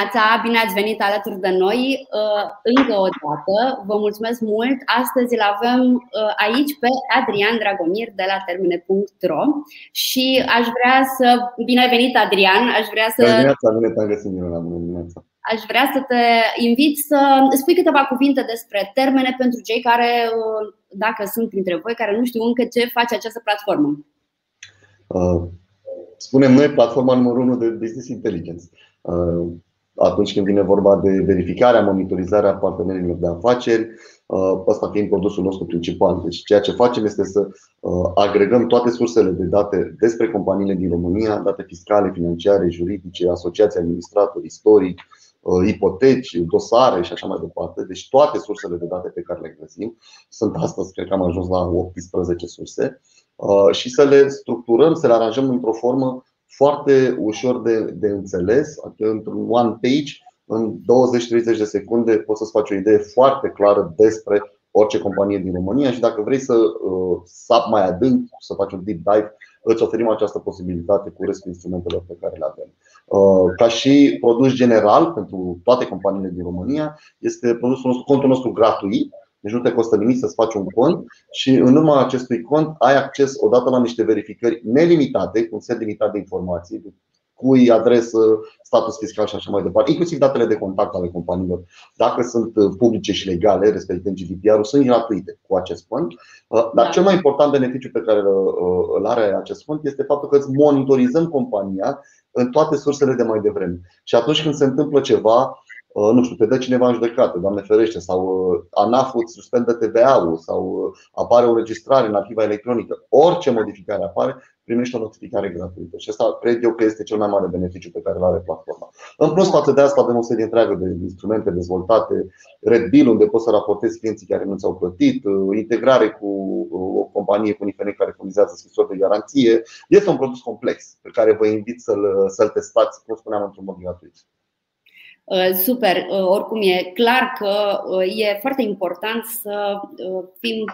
Bună dimineața, bine ați venit alături de noi uh, încă o dată. Vă mulțumesc mult. Astăzi îl avem uh, aici pe Adrian Dragomir de la termine.ro și aș vrea să. Bine ai venit, Adrian! Aș vrea să. Bună dimineața, bine te-am găsit, Bună dimineața! Aș vrea să te invit să spui câteva cuvinte despre termene pentru cei care, uh, dacă sunt printre voi, care nu știu încă ce face această platformă. Spunem noi platforma numărul 1 de business intelligence. Uh, atunci când vine vorba de verificarea, monitorizarea partenerilor de afaceri, uh, ăsta fiind produsul nostru principal. Deci ceea ce facem este să uh, agregăm toate sursele de date despre companiile din România, date fiscale, financiare, juridice, asociații administratori, istoric, ipoteci, dosare și așa mai departe. Deci toate sursele de date pe care le găsim sunt astăzi, cred că am ajuns la 18 surse și să le structurăm, să le aranjăm într-o formă foarte ușor de, de înțeles, adică într-un one page, în 20-30 de secunde poți să-ți faci o idee foarte clară despre orice companie din România și dacă vrei să uh, sap mai adânc, să faci un deep dive, îți oferim această posibilitate cu restul instrumentelor pe care le avem. Uh, ca și produs general pentru toate companiile din România, este produsul nostru, contul nostru gratuit, deci nu te costă nimic să-ți faci un cont și în urma acestui cont ai acces odată la niște verificări nelimitate, cu un set limitat de informații, cui, adresă, status fiscal și așa mai departe, inclusiv datele de contact ale companiilor. Dacă sunt uh, publice și legale, respectiv GDPR-ul, sunt gratuite cu acest cont. Uh, dar cel mai important beneficiu pe care uh, îl are acest cont este faptul că îți monitorizăm compania în toate sursele de mai devreme. Și atunci când se întâmplă ceva, Uh, nu știu, te dă cineva în judecată, Doamne ferește, sau uh, ANAF îți suspendă TVA-ul sau uh, apare o registrare în arhiva electronică, orice modificare apare, primești o notificare gratuită. Și asta cred eu că este cel mai mare beneficiu pe care îl are platforma. În plus, față de asta, avem o serie întreagă de instrumente dezvoltate, Red Bill, unde poți să raportezi clienții care nu ți-au plătit, integrare cu o companie cu IFN care furnizează scrisori de garanție. Este un produs complex pe care vă invit să-l, să-l testați, cum spuneam, într-un mod gratuit. Uh, super, uh, oricum e clar că uh, e foarte important să fim,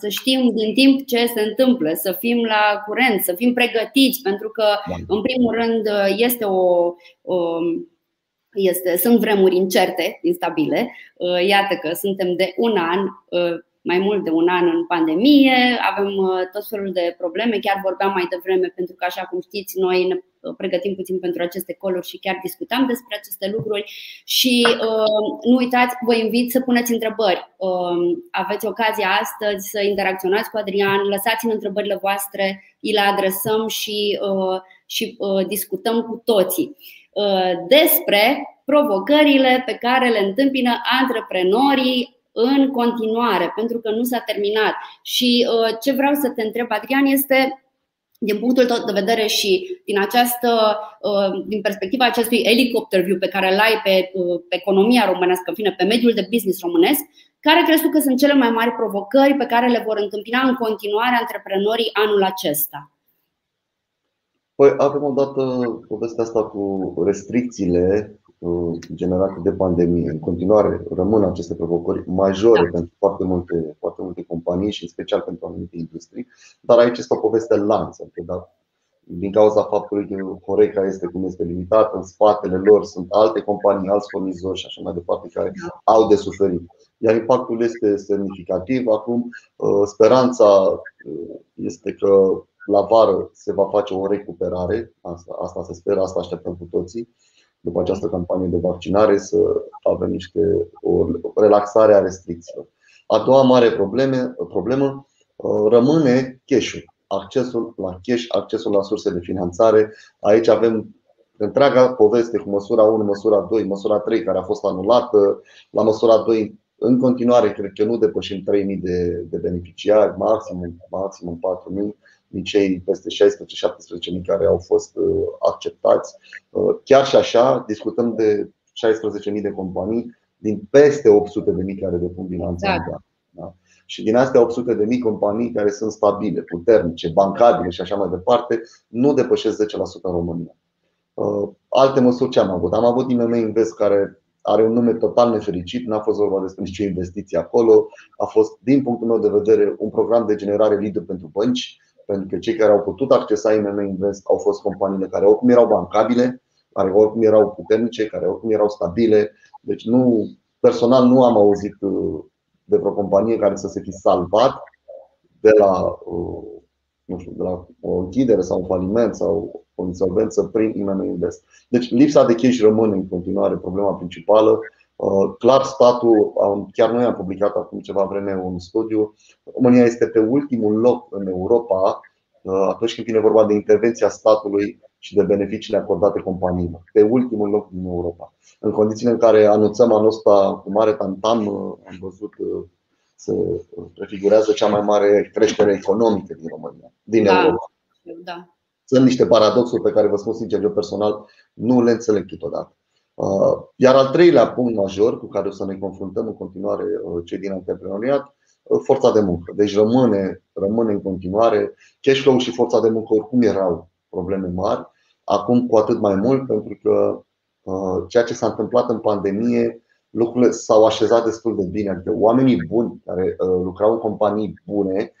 să știm din timp ce se întâmplă, să fim la curent, să fim pregătiți, pentru că, da. în primul rând, este o, o este, sunt vremuri incerte, instabile. Iată că suntem de un an mai mult de un an în pandemie, avem uh, tot felul de probleme, chiar vorbeam mai devreme pentru că așa cum știți noi ne uh, pregătim puțin pentru aceste coluri și chiar discutam despre aceste lucruri și uh, nu uitați, vă invit să puneți întrebări. Aveți ocazia astăzi să interacționați cu Adrian, lăsați-în întrebările voastre, îi le adresăm și, și discutăm cu toții despre provocările pe care le întâmpină antreprenorii în continuare, pentru că nu s-a terminat. Și uh, ce vreau să te întreb, Adrian, este din punctul tău de vedere și din, această, uh, din perspectiva acestui helicopter view pe care îl ai pe, uh, pe economia românească, în fine, pe mediul de business românesc, care crezi tu că sunt cele mai mari provocări pe care le vor întâmpina în continuare antreprenorii anul acesta? Păi avem odată povestea asta cu restricțiile Uh, generate de pandemie. În continuare rămân aceste provocări majore da. pentru foarte multe, foarte multe companii și în special pentru anumite industrii, dar aici este o poveste lanță. Da? Din cauza faptului că Horeca este cum este limitată, în spatele lor sunt alte companii, alți furnizori și așa mai departe care da. au de suferit. Iar impactul este semnificativ. Acum, uh, speranța uh, este că la vară se va face o recuperare, asta, asta se speră, asta așteptăm cu toții după această campanie de vaccinare să avem niște, o relaxare a restricțiilor. A doua mare probleme, problemă uh, rămâne cash-ul, accesul la cash, accesul la surse de finanțare. Aici avem întreaga poveste cu măsura 1, măsura 2, măsura 3 care a fost anulată. La măsura 2 în continuare cred că nu depășim 3.000 de, de beneficiari, maximum, maximum 4.000 din cei peste 16-17 care au fost uh, acceptați. Uh, chiar și așa, discutăm de 16.000 de companii din peste 800.000 care depun bilanța da. Da? Și din astea 800.000 companii care sunt stabile, puternice, bancabile și așa mai departe, nu depășesc 10% în România. Uh, alte măsuri ce am avut? Am avut IMM Invest care are un nume total nefericit, n-a fost vorba despre nicio investiție acolo, a fost, din punctul meu de vedere, un program de generare lider pentru bănci, pentru că cei care au putut accesa IMM Invest au fost companiile care oricum erau bancabile, care oricum erau puternice, care oricum erau stabile. Deci nu, personal nu am auzit de vreo companie care să se fi salvat de la, nu știu, de la o închidere sau un faliment sau o insolvență prin IMM Invest. Deci lipsa de cash rămâne în continuare problema principală. Uh, clar, statul, chiar noi am publicat acum ceva vreme un studiu, România este pe ultimul loc în Europa uh, atunci când vine vorba de intervenția statului și de beneficiile acordate companiilor. Pe ultimul loc din Europa. În condițiile în care anunțăm anul ăsta cu mare tantam, uh, am văzut se prefigurează cea mai mare creștere economică din România, din da. Europa. Da. Sunt niște paradoxuri pe care vă spun sincer, eu personal nu le înțeleg câteodată. Uh, iar al treilea punct major cu care o să ne confruntăm în continuare uh, cei din antreprenoriat, uh, forța de muncă. Deci rămâne, rămâne în continuare. Cash flow și forța de muncă oricum erau probleme mari, acum cu atât mai mult pentru că ceea ce s-a întâmplat în pandemie, lucrurile s-au așezat destul de bine. Adică oamenii buni care lucrau în companii bune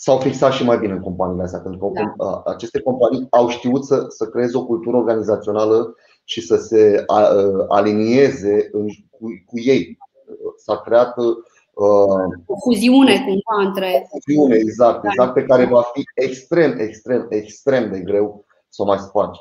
s-au fixat și mai bine în companiile astea, pentru că da. aceste companii au știut să, să creeze o cultură organizațională și să se alinieze cu, cu ei. S-a creat o fuziune cumva între. O fuziune, exact, da. exact, pe care va fi extrem, extrem, extrem de greu să o mai spargi.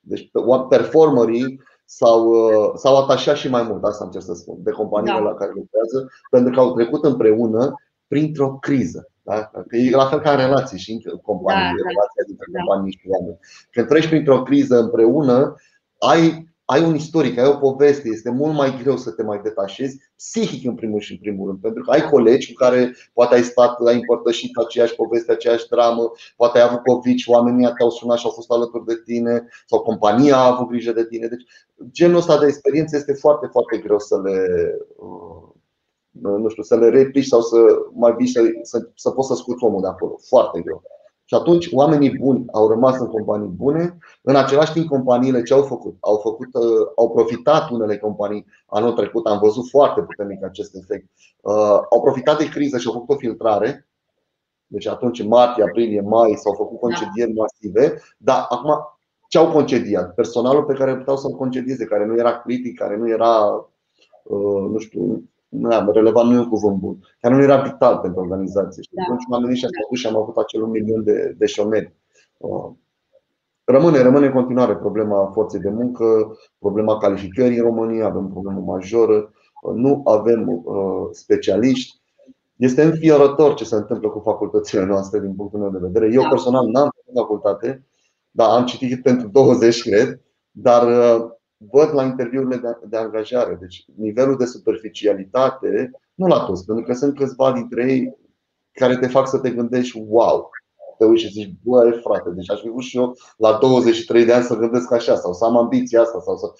Deci performerii s-au, s-au atașat și mai mult, asta am cer să spun, de companiile da. la care lucrează, pentru că au trecut împreună printr-o criză. Da? Că e la fel ca în relații și în companii, da, da. relația dintre da. companii și oameni. Când treci printr-o criză împreună, ai, ai un istoric, ai o poveste, este mult mai greu să te mai detașezi, psihic în primul și în primul rând, pentru că ai colegi cu care poate ai stat, ai împărtășit aceeași poveste, aceeași dramă, poate ai avut COVID și oamenii te-au sunat și au fost alături de tine, sau compania a avut grijă de tine. Deci, genul ăsta de experiențe este foarte, foarte greu să le, uh, nu știu, să le replici sau să mai vii să, să, să poți să scuți omul de acolo. Foarte greu. Și atunci oamenii buni au rămas în companii bune. În același timp, companiile ce au făcut? Au, făcut, uh, au profitat unele companii anul trecut, am văzut foarte puternic acest efect. Uh, au profitat de criză și au făcut o filtrare. Deci atunci, în martie, aprilie, mai, s-au făcut concedieri masive. Dar acum, ce au concediat? Personalul pe care puteau să-l concedieze, care nu era critic, care nu era, uh, nu știu, da, relevant nu e un cuvânt bun, care nu era vital pentru organizație. Și da. atunci oamenii ăștia s-au dus și am avut acel un milion de, de șomeri. Uh, rămâne, rămâne în continuare problema forței de muncă, problema calificării în România, avem problemă majoră, uh, nu avem uh, specialiști. Este înfiorător ce se întâmplă cu facultățile noastre din punctul meu de vedere. Eu da. personal n-am făcut facultate, dar am citit pentru 20, cred, dar văd la interviurile de, de angajare. Deci nivelul de superficialitate, nu la toți, pentru că sunt câțiva dintre ei care te fac să te gândești, wow, te uiți și zici, băi, frate, deci aș fi vrut și eu la 23 de ani să gândesc așa sau să am ambiția asta. Sau să...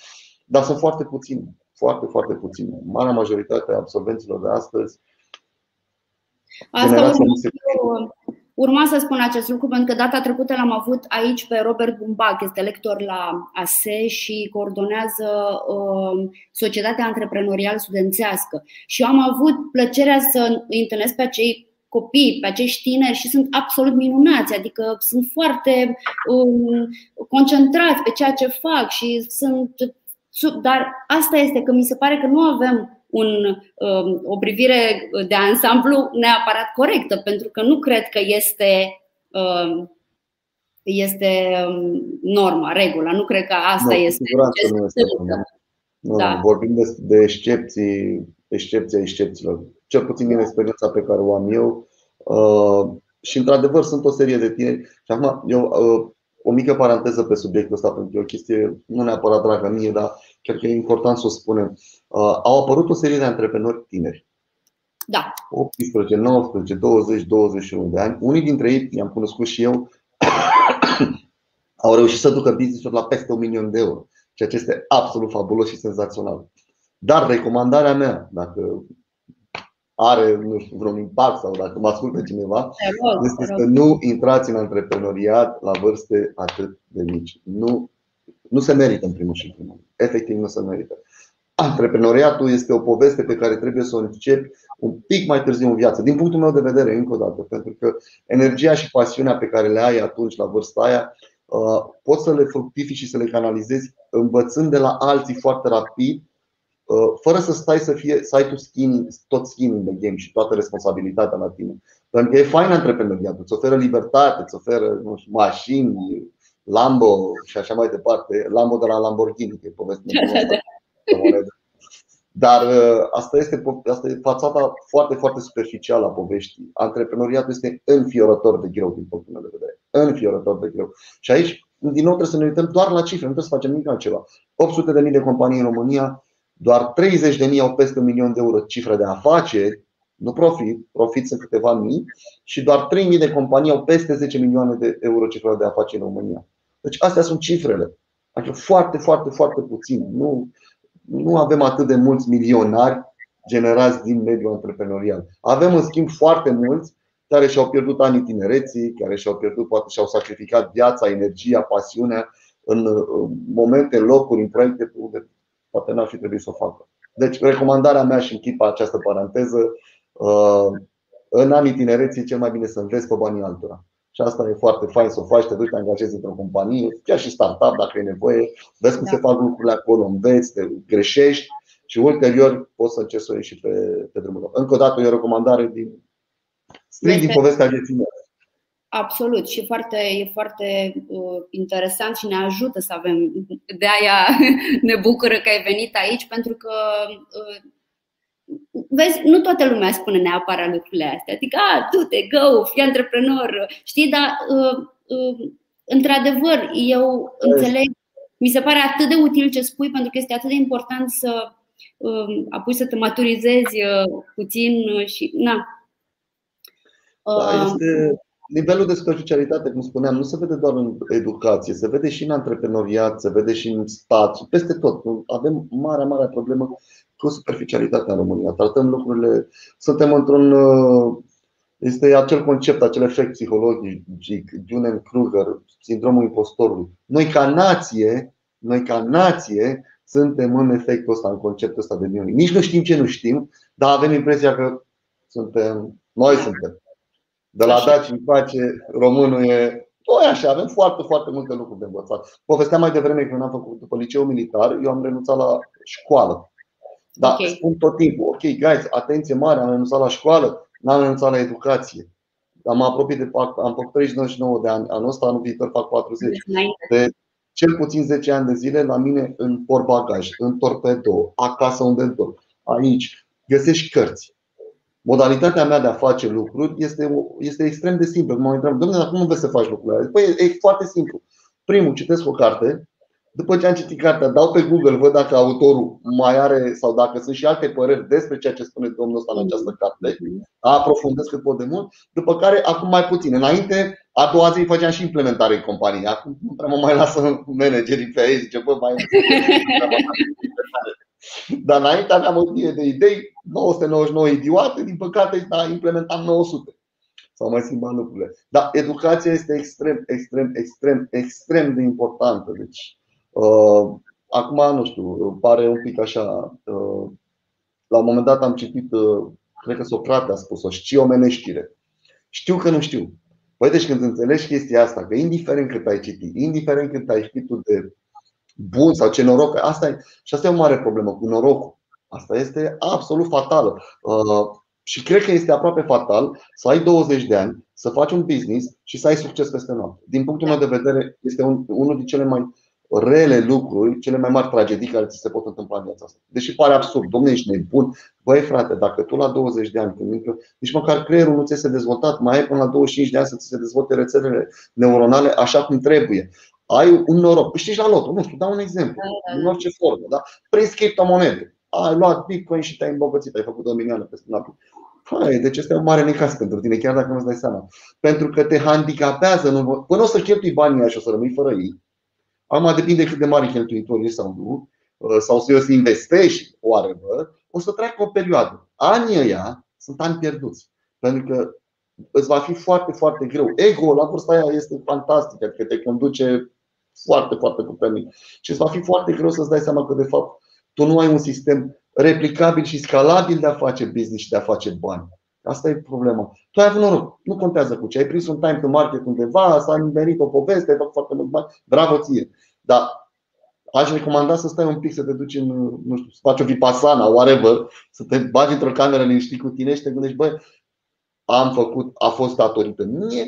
Dar sunt foarte puțini, foarte, foarte puțini. Marea majoritate a absolvenților de astăzi. Asta Urma să spun acest lucru pentru că data trecută l-am avut aici pe Robert Bumbac, este lector la ASE și coordonează uh, Societatea Antreprenorial Studențească. Și eu am avut plăcerea să îi întâlnesc pe acei copii, pe acești tineri și sunt absolut minunați, adică sunt foarte um, concentrați pe ceea ce fac și sunt. Dar asta este că mi se pare că nu avem un, um, o privire de ansamblu neapărat corectă, pentru că nu cred că este, um, este um, norma, regula. Nu cred că asta nu, este. Nu este nu, da. Vorbim de, de excepții, excepția excepțiilor. Cel puțin din experiența pe care o am eu. Uh, și într-adevăr sunt o serie de tineri. Și acum eu uh, o mică paranteză pe subiectul ăsta, pentru că e o chestie nu neapărat dragă mie, dar chiar că e important să o spunem. Uh, au apărut o serie de antreprenori tineri. Da. 18, 19, 20, 21 de ani. Unii dintre ei, i-am cunoscut și eu, au reușit să ducă business-uri la peste un milion de euro, ceea ce este absolut fabulos și senzațional. Dar recomandarea mea, dacă are nu știu, vreun impact sau dacă mă ascultă cineva, este să nu intrați în antreprenoriat la vârste atât de mici. Nu, nu se merită în primul și în primul. Efectiv nu se merită. Antreprenoriatul este o poveste pe care trebuie să o începi un pic mai târziu în viață. Din punctul meu de vedere, încă o dată, pentru că energia și pasiunea pe care le ai atunci la vârsta aia poți să le fructifici și să le canalizezi învățând de la alții foarte rapid fără să stai să fie să ai tu skin, tot skin de game și toată responsabilitatea la tine. Pentru că e fain antreprenoriatul, îți oferă libertate, îți oferă nu știu, mașini, Lambo și așa mai departe. Lambo de la Lamborghini, că e povestea. Dar uh, asta este, asta e fațata foarte, foarte superficială a poveștii. Antreprenoriatul este înfiorător de greu din punctul meu de vedere. Înfiorător de greu. Și aici, din nou, trebuie să ne uităm doar la cifre, nu trebuie să facem nimic altceva. 800.000 de companii în România, doar 30.000 au peste un milion de euro cifre de afaceri, nu profit, profit sunt câteva mii, și doar 3.000 de companii au peste 10 milioane de euro cifre de afaceri în România. Deci astea sunt cifrele. Adică foarte, foarte, foarte puțin. Nu, nu avem atât de mulți milionari generați din mediul antreprenorial. Avem, în schimb, foarte mulți care și-au pierdut anii tinereții, care și-au pierdut, poate și-au sacrificat viața, energia, pasiunea în momente, în locuri, în proiecte unde poate n-ar fi trebuit să o facă. Deci, recomandarea mea și închid această paranteză, uh, în anii tinereții e cel mai bine să înveți pe banii altora. Și asta e foarte fain să o faci, te duci, te angajezi într-o companie, chiar și startup dacă e nevoie, vezi cum da. se fac lucrurile acolo, înveți, te greșești și ulterior poți să încerci să ieși pe, pe drumul tău. Încă o dată e o recomandare din strict din povestea vieții mele. Absolut și foarte, e foarte uh, interesant și ne ajută să avem. De aia ne bucură că ai venit aici, pentru că uh, vezi, nu toată lumea spune neapărat lucrurile astea. Adică, a, tu te go, fii antreprenor, știi, dar uh, uh, într-adevăr, eu înțeleg, mi se pare atât de util ce spui, pentru că este atât de important să uh, apoi să te maturizezi uh, puțin și na. Da, uh, este, nivelul de superficialitate, cum spuneam, nu se vede doar în educație, se vede și în antreprenoriat, se vede și în stat, peste tot. Avem mare, mare problemă cu superficialitatea în România. Tratăm lucrurile, suntem într-un. Uh, este acel concept, acel efect psihologic, Dunning-Kruger, sindromul impostorului. Noi ca nație, noi ca nație, suntem în efectul ăsta, în conceptul ăsta de Dunning. Nici nu știm ce nu știm, dar avem impresia că suntem, noi suntem. De la Daci face românul e noi așa, avem foarte, foarte multe lucruri de învățat. Povesteam mai devreme când am făcut după liceu militar, eu am renunțat la școală. Dar okay. spun tot timpul, ok, guys, atenție mare, am renunțat la școală, n-am renunțat la educație. Am apropiat de am făcut 39 de ani, anul ăsta, anul viitor fac 40. De cel puțin 10 ani de zile la mine în portbagaj, în torpedo, acasă unde dorm, aici, găsești cărți. Modalitatea mea de a face lucruri este, este extrem de simplă. Mă întreabă, domnule, dar cum nu vezi să faci lucrurile? Păi e foarte simplu. Primul, citesc o carte, după ce am citit cartea, dau pe Google, văd dacă autorul mai are sau dacă sunt și alte păreri despre ceea ce spune domnul ăsta în această carte. Aprofundez cât pot de mult. După care, acum mai puțin. Înainte, a doua zi făceam și implementare în companie. Acum nu prea mă mai lasă managerii pe ei, zice, bă, mai Dar înainte aveam o mie de idei, 999 idiote, din păcate da, implementam 900. Sau mai schimbat lucrurile. Dar educația este extrem, extrem, extrem, extrem de importantă. Deci, uh, acum, nu știu, pare un pic așa. Uh, la un moment dat am citit, uh, cred că Socrate a spus-o, știi omeneștire. Știu că nu știu. Păi deci când înțelegi chestia asta, că indiferent cât ai citit, indiferent cât ai ști tu de bun sau ce noroc. Asta e, și asta e o mare problemă cu norocul. Asta este absolut fatală. Uh, și cred că este aproape fatal să ai 20 de ani, să faci un business și să ai succes peste noapte. Din punctul meu de vedere, este un, unul dintre cele mai rele lucruri, cele mai mari tragedii care ți se pot întâmpla în viața asta. Deși pare absurd, domnule, ești nebun. Băi, frate, dacă tu la 20 de ani, când nici măcar creierul nu ți se dezvoltat, mai ai până la 25 de ani să ți se dezvolte rețelele neuronale așa cum trebuie ai un noroc, știi la loto, nu știu, dau un exemplu, da, da, în orice formă, da? prin criptomonede, ai luat Bitcoin și te-ai îmbogățit, ai făcut o milioane peste noapte. Hai, deci este un mare necas pentru tine, chiar dacă nu-ți dai seama. Pentru că te handicapează, nu, până o să cheltui banii și o să rămâi fără ei. Acum depinde cât de mare cheltuitor ești sau nu, uh, sau să o să investești, oarebă, o să treacă o perioadă. Anii ăia sunt ani pierduți. Pentru că îți va fi foarte, foarte greu. Ego la vârsta aia este fantastic, adică te conduce foarte, foarte puternic. Și îți va fi foarte greu să-ți dai seama că, de fapt, tu nu ai un sistem replicabil și scalabil de a face business și de a face bani. Asta e problema. Tu ai avut noroc, nu contează cu ce. Ai prins un time to market undeva, s-a venit o poveste, ai foarte mult bani, bravo ție. Dar aș recomanda să stai un pic, să te duci în, nu știu, să faci o vipassana, whatever, să te bagi într-o cameră liniștit cu tine și te gândești, băi, am făcut, a fost datorită mie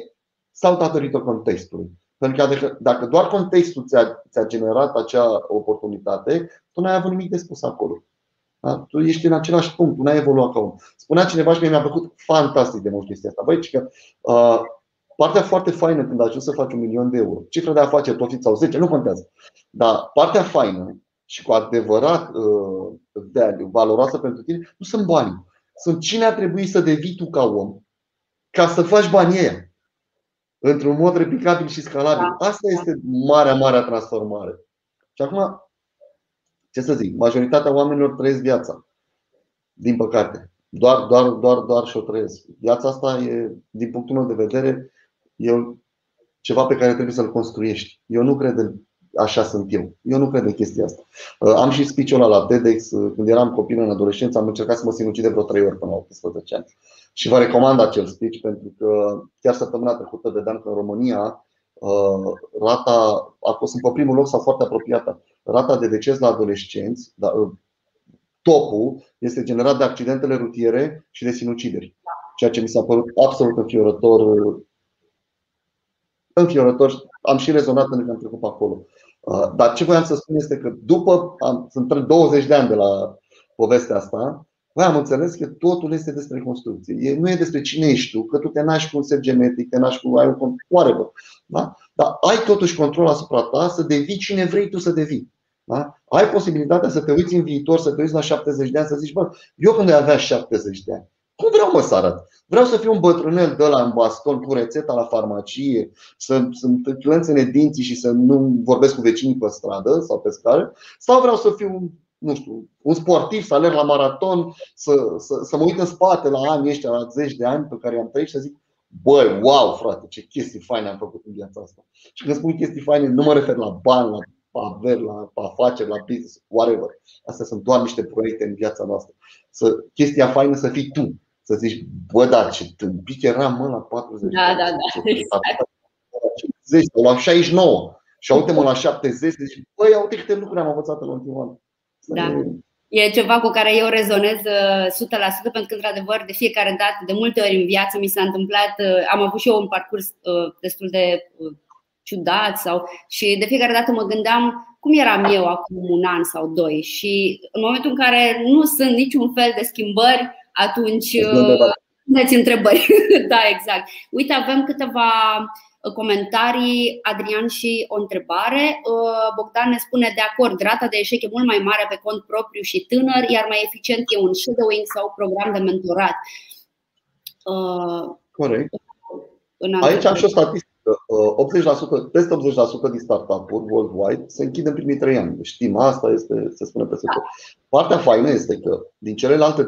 sau datorită contextului. Pentru că dacă, dacă doar contextul ți-a, ți-a generat acea oportunitate, tu n-ai avut nimic de spus acolo. Da? Tu ești în același punct, tu n-ai evoluat ca om. Spunea cineva și mie mi-a făcut fantastic de mult chestia asta. Băi, că uh, partea foarte faină când ajungi să faci un milion de euro, cifra de afaceri, profit sau 10, nu contează. Dar partea faină și cu adevărat uh, value, valoroasă pentru tine, nu sunt bani. Sunt cine a trebuit să devii tu ca om ca să faci banii ăia într-un mod replicabil și scalabil. Da. Asta este marea, marea transformare. Și acum, ce să zic, majoritatea oamenilor trăiesc viața. Din păcate. Doar, doar, doar, doar și o trăiesc. Viața asta e, din punctul meu de vedere, e ceva pe care trebuie să-l construiești. Eu nu cred în așa sunt eu. Eu nu cred în chestia asta. Uh, am și speech-ul ăla la TEDx. Uh, când eram copil în adolescență, am încercat să mă sinucid de vreo 3 ori până la 18 ani. Și vă recomand acel speech pentru că chiar săptămâna trecută vedeam că în România uh, rata a fost în primul loc sau foarte apropiată. Rata de deces la adolescenți, da, topul este generat de accidentele rutiere și de sinucideri. Ceea ce mi s-a părut absolut înfiorător înfiorător. Am și rezonat pentru că am trecut pe acolo. Uh, dar ce voiam să spun este că după, am, sunt 20 de ani de la povestea asta, Păi am înțeles că totul este despre construcție. E, nu e despre cine ești tu, că tu te naști cu un set genetic, te naști cu ai un whatever. Da? Dar ai totuși control asupra ta să devii cine vrei tu să devii. Da? Ai posibilitatea să te uiți în viitor, să te uiți la 70 de ani, să zici, bă, eu când avea 70 de ani, cum vreau mă să arăt? Vreau să fiu un bătrânel de la în baston cu rețeta la farmacie, să, să clănțene dinții și să nu vorbesc cu vecinii pe stradă sau pe scară, sau vreau să fiu nu știu, un sportiv să alerg la maraton, să, să, să mă uit în spate la anii ăștia, la zeci de ani pe care i-am trăit și să zic Băi, wow, frate, ce chestii faine am făcut în viața asta. Și când spun chestii faine, nu mă refer la bani, la averi, la afaceri, la business, whatever. Astea sunt doar niște proiecte în viața noastră. Să, chestia faină să fii tu. Să zici, bă, da, ce tâmpit eram mă la 40. Da, da, da. Exact. sau la 69. Și uite-mă la 70 și zici, băi, uite câte lucruri am învățat în ultimul an. Da. E ceva cu care eu rezonez 100% uh, pentru că, într-adevăr, de fiecare dată, de multe ori în viață mi s-a întâmplat, uh, am avut și eu un parcurs uh, destul de ciudat sau, și de fiecare dată mă gândeam cum eram eu acum un an sau doi și în momentul în care nu sunt niciun fel de schimbări, atunci puneți întrebări. da, exact. Uite, avem câteva comentarii, Adrian și o întrebare. Uh, Bogdan ne spune de acord, rata de eșec e mult mai mare pe cont propriu și tânăr, iar mai eficient e un shadowing sau program de mentorat. Uh, Corect. Aici am și o statistică. 80%, uh, peste 80% din startup-uri worldwide se închid în primii 3 ani. Știm, asta este, se spune peste tot. Partea faină este că din celelalte 20%,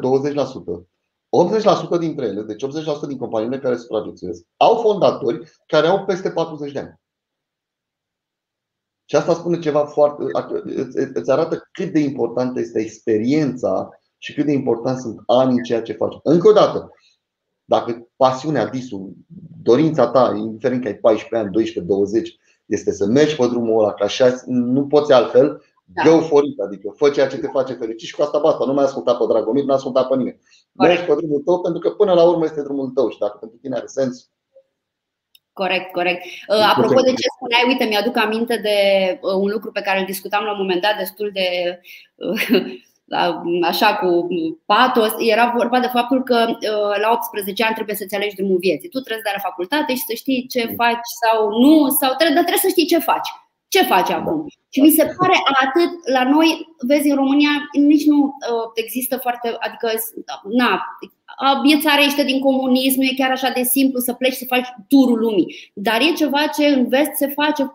80% dintre ele, deci 80% din companiile care supraviețuiesc, au fondatori care au peste 40 de ani. Și asta spune ceva foarte. îți arată cât de importantă este experiența și cât de important sunt anii în ceea ce faci. Încă o dată, dacă pasiunea, visul, dorința ta, indiferent că ai 14 ani, 12, 20, este să mergi pe drumul ăla, că așa nu poți altfel, da. Go for it, adică fă ceea ce te face fericit și cu asta basta. Nu mai asculta pe Dragomir, nu asculta pe nimeni. Mergi pe drumul tău pentru că până la urmă este drumul tău și dacă pentru tine are sens, Corect, corect. Uh, apropo de ce spuneai, uite, mi-aduc aminte de uh, un lucru pe care îl discutam la un moment dat destul de uh, așa cu patos, era vorba de faptul că la 18 ani trebuie să-ți alegi drumul vieții. Tu trebuie să dai la facultate și să știi ce faci sau nu, sau trebuie, dar trebuie să știi ce faci. Ce faci acum? Și mi se pare atât la noi, vezi, în România nici nu uh, există foarte, adică, na, e țara ești din comunism, nu e chiar așa de simplu să pleci să faci turul lumii. Dar e ceva ce în vest se face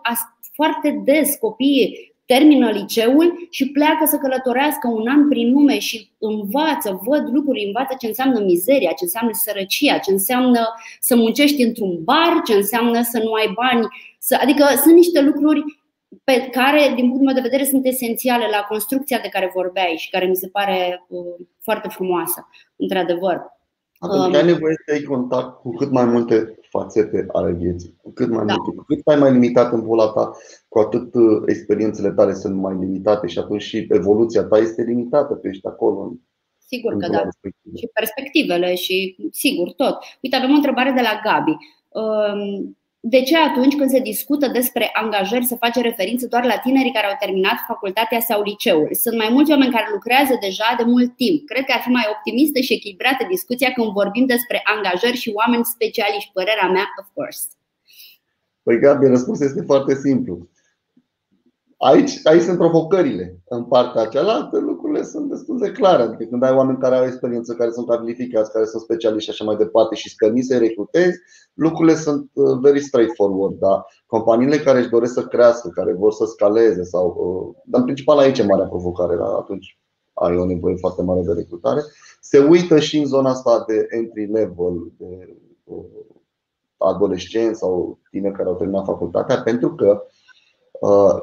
foarte des. Copiii termină liceul și pleacă să călătorească un an prin lume și învață, văd lucruri, învață ce înseamnă mizeria, ce înseamnă sărăcia, ce înseamnă să muncești într-un bar, ce înseamnă să nu ai bani. Adică sunt niște lucruri pe care, din punctul meu de vedere, sunt esențiale la construcția de care vorbeai și care mi se pare uh, foarte frumoasă, într-adevăr. Pentru că ai nevoie să ai contact cu cât mai multe fațete ale vieții, cu cât mai da. multe, cu cât ai mai limitat în boala ta, cu atât uh, experiențele tale sunt mai limitate și atunci și evoluția ta este limitată, că ești acolo. Sigur că da. Și perspectivele și sigur tot. Uite, avem o întrebare de la Gabi. Um, de ce atunci când se discută despre angajări se face referință doar la tinerii care au terminat facultatea sau liceul? Sunt mai mulți oameni care lucrează deja de mult timp. Cred că ar fi mai optimistă și echilibrată discuția când vorbim despre angajări și oameni specialiști, părerea mea, of course. Păi Gabi, răspunsul este foarte simplu. Aici, aici sunt provocările. În partea cealaltă, lucrurile sunt destul de clare. Adică când ai oameni care au experiență, care sunt calificați, care sunt specialiști și așa mai departe și scămi să recrutezi, lucrurile sunt uh, very straightforward. Da? Companiile care își doresc să crească, care vor să scaleze sau. Uh, dar în principal aici e marea provocare. Da? Atunci ai o nevoie foarte mare de recrutare. Se uită și în zona asta de entry level, de uh, adolescenți sau tineri care au terminat facultatea, pentru că Uh,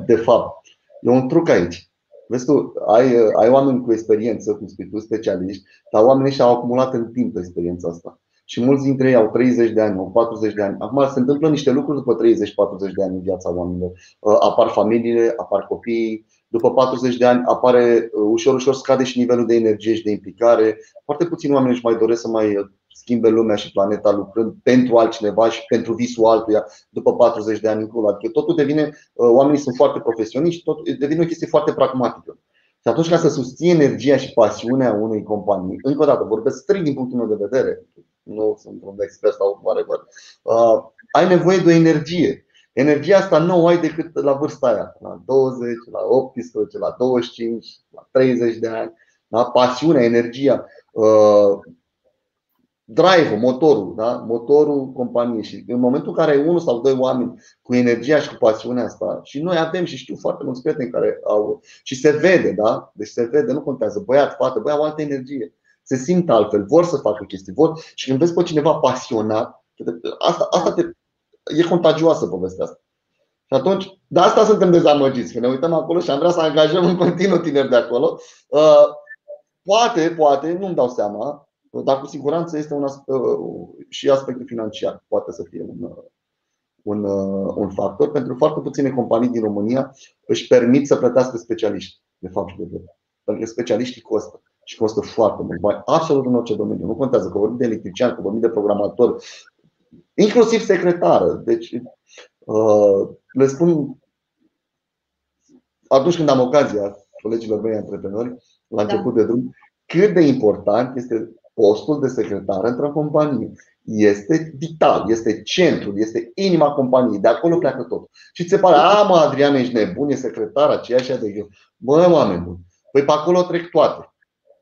de fapt. E un truc aici. Vezi tu, ai, uh, ai oameni cu experiență, cum spui tu, specialiști, dar oamenii și-au acumulat în timp experiența asta. Și mulți dintre ei au 30 de ani, au 40 de ani. Acum se întâmplă niște lucruri după 30-40 de ani în viața oamenilor. Uh, apar familiile, apar copiii. După 40 de ani apare ușor, ușor scade și nivelul de energie și de implicare. Foarte puțini oameni își mai doresc să mai schimbe lumea și planeta lucrând pentru altcineva și pentru visul altuia după 40 de ani încolo. Adică totul devine, uh, oamenii sunt foarte profesioniști, tot devine o chestie foarte pragmatică. Și atunci ca să susții energia și pasiunea unei companii, încă o dată vorbesc strict din punctul meu de vedere, nu sunt un expert sau whatever, uh, ai nevoie de o energie. Energia asta nu o ai decât la vârsta aia, la 20, la 18, la 25, la 30 de ani. Da? Pasiunea, energia. Uh, drive-ul, motorul, da? motorul companiei și în momentul în care ai unul sau doi oameni cu energia și cu pasiunea asta și noi avem și știu foarte mulți prieteni care au și se vede, da? Deci se vede, nu contează, băiat, fată, băiat au altă energie. Se simt altfel, vor să facă chestii, vor și când vezi pe cineva pasionat, asta, asta te, e contagioasă povestea asta. Și atunci, de asta suntem dezamăgiți, că ne uităm acolo și am vrea să angajăm în continuu tineri de acolo. Uh, poate, poate, nu-mi dau seama, dar cu siguranță este un aspect, uh, și aspectul financiar, poate să fie un, uh, un, uh, un factor. Pentru foarte puține companii din România își permit să plătească specialiști, de fapt și de drept. Pentru că specialiștii costă și costă foarte mult bani, absolut în orice domeniu. Nu contează că vorbim de electrician, că vorbim de programator, inclusiv secretară. Deci, le spun atunci când am ocazia colegilor mei antreprenori, la da. început de drum, cât de important este postul de secretar într-o companie. Este vital, este centrul, este inima companiei. De acolo pleacă tot. Și ți se pare, a, mă, Adrian, ești nebun, e secretar, aceea de eu. Bă, oameni buni, păi pe acolo trec toate.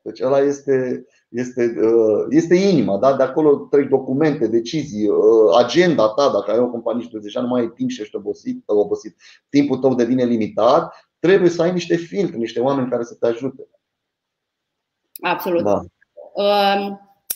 Deci ăla este, este, uh, este inima, da? de acolo trec documente, decizii, uh, agenda ta, dacă ai o companie și deja nu mai ai timp și ești obosit, obosit, timpul tău devine limitat, trebuie să ai niște filtre, niște oameni care să te ajute. Absolut. Da.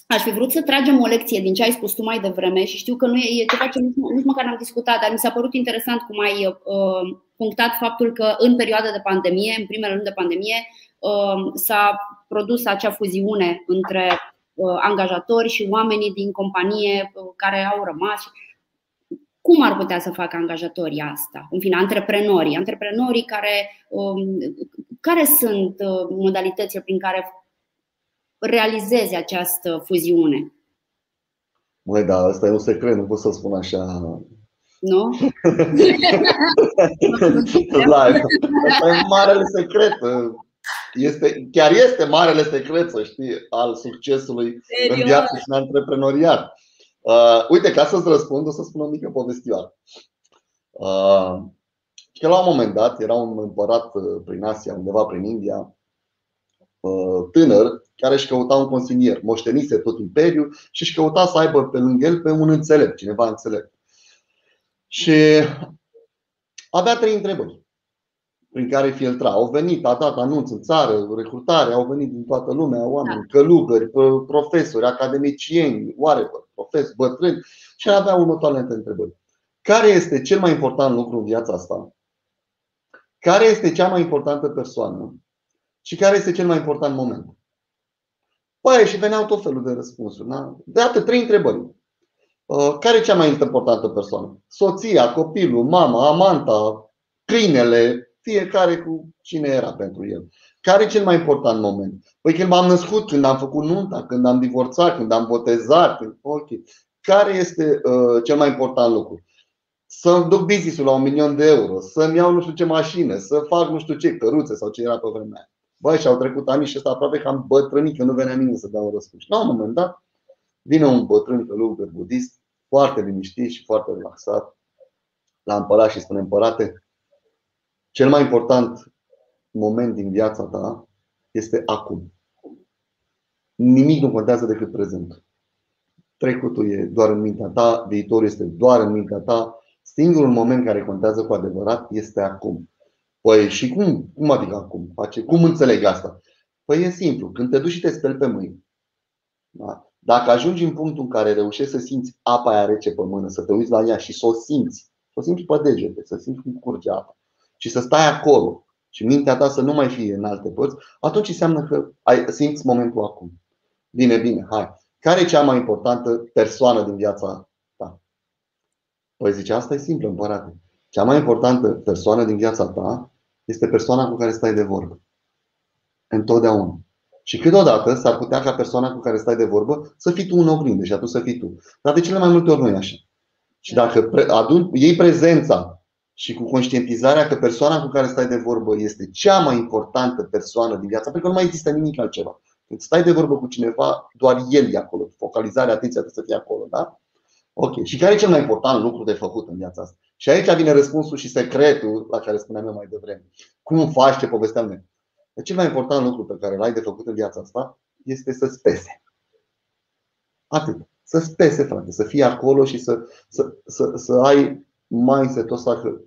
Aș fi vrut să tragem o lecție din ce ai spus tu mai devreme și știu că nu e, e ceva ce nici, nici măcar n-am discutat, dar mi s-a părut interesant cum ai uh, punctat faptul că în perioada de pandemie, în primele luni de pandemie, uh, s-a produs acea fuziune între uh, angajatori și oamenii din companie uh, care au rămas. Cum ar putea să facă angajatorii asta? În fine, antreprenorii, antreprenorii care, um, care sunt uh, modalitățile prin care realizeze această fuziune? Măi, da, asta e un secret, nu pot să spun așa. Nu? Live. Asta e marele secret. Este, chiar este marele secret, să știi, al succesului Serios? în viață și în antreprenoriat. Uh, uite, ca să-ți răspund, o să spun o mică povestioară. Uh, că la un moment dat era un împărat uh, prin Asia, undeva prin India, uh, tânăr, care își căuta un consilier. Moștenise tot imperiul și își căuta să aibă pe lângă el pe un înțelept, cineva înțelept. Și avea trei întrebări prin care filtra. Au venit, a dat anunț în țară, recrutare, au venit din toată lumea, oameni, da. călugări, profesori, academicieni, whatever, profesori, bătrâni și avea următoarele întrebări. Care este cel mai important lucru în viața asta? Care este cea mai importantă persoană? Și care este cel mai important moment? Păi, și veneau tot felul de răspunsuri. Da? De atât, trei întrebări. Uh, care e cea mai importantă persoană? Soția, copilul, mama, amanta, câinele, fiecare cu cine era pentru el. Care e cel mai important moment? Păi când m-am născut, când am făcut nunta, când am divorțat, când am botezat. Când... Ok. Care este uh, cel mai important lucru? Să-mi duc business-ul la un milion de euro, să-mi iau nu știu ce mașină, să fac nu știu ce, căruțe sau ce era pe vremea aia. Băi, și au trecut ani și ăsta aproape că am bătrânit, că nu venea nimeni să dau răspuns. La un moment dat, vine un bătrân călugăr budist, foarte liniștit și foarte relaxat, la împărat și spune împărate, cel mai important moment din viața ta este acum. Nimic nu contează decât prezent. Trecutul e doar în mintea ta, viitorul este doar în mintea ta. Singurul moment care contează cu adevărat este acum. Păi și cum? Cum adică acum? Face? Cum înțeleg asta? Păi e simplu. Când te duci și te speli pe mâini, da? dacă ajungi în punctul în care reușești să simți apa aia rece pe mână, să te uiți la ea și să o simți, să o simți pe degete, să simți cum curge apa și să stai acolo și mintea ta să nu mai fie în alte părți, atunci înseamnă că ai, simți momentul acum. Bine, bine, hai. Care e cea mai importantă persoană din viața ta? Păi zice, asta e simplu, împărate. Cea mai importantă persoană din viața ta este persoana cu care stai de vorbă. Întotdeauna. Și câteodată s-ar putea ca persoana cu care stai de vorbă să fii tu în oglindă și atunci să fii tu. Dar de cele mai multe ori nu e așa. Și dacă adun, iei prezența și cu conștientizarea că persoana cu care stai de vorbă este cea mai importantă persoană din viața, pentru că nu mai există nimic altceva. Când stai de vorbă cu cineva, doar el e acolo. Focalizarea atenția trebuie să fie acolo. Da? Ok. Și care e cel mai important lucru de făcut în viața asta? Și aici vine răspunsul și secretul la care spuneam eu mai devreme. Cum faci ce povesteam noi? Cel mai important lucru pe care l-ai de făcut în viața asta este să spese. Atât. Să spese, frate, să fii acolo și să, să, să, să ai mindset-ul ăsta că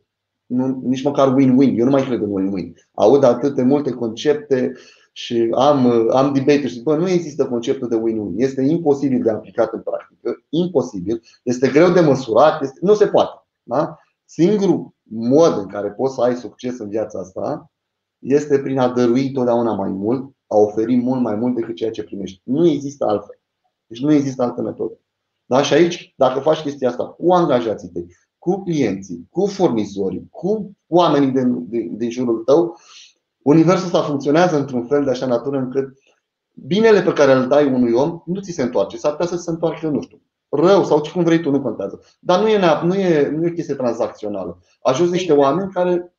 nu, nici măcar win-win. Eu nu mai cred în win-win. Aud atât de multe concepte și am, am debate și bă, nu există conceptul de win-win. Este imposibil de aplicat în practică. Imposibil. Este greu de măsurat. Este, nu se poate. Da? Singurul mod în care poți să ai succes în viața asta este prin a dărui totdeauna mai mult, a oferi mult mai mult decât ceea ce primești. Nu există altfel. Deci nu există altă metodă. Da? Și aici, dacă faci chestia asta cu angajații tăi, cu clienții, cu furnizorii, cu oamenii din, din, din jurul tău, universul ăsta funcționează într-un fel de așa natură încât binele pe care îl dai unui om nu ți se întoarce. S-ar putea să se întoarcă, nu știu, rău sau ce cum vrei tu, nu contează. Dar nu e, nu e, nu e chestie tranzacțională. Ajuns niște oameni care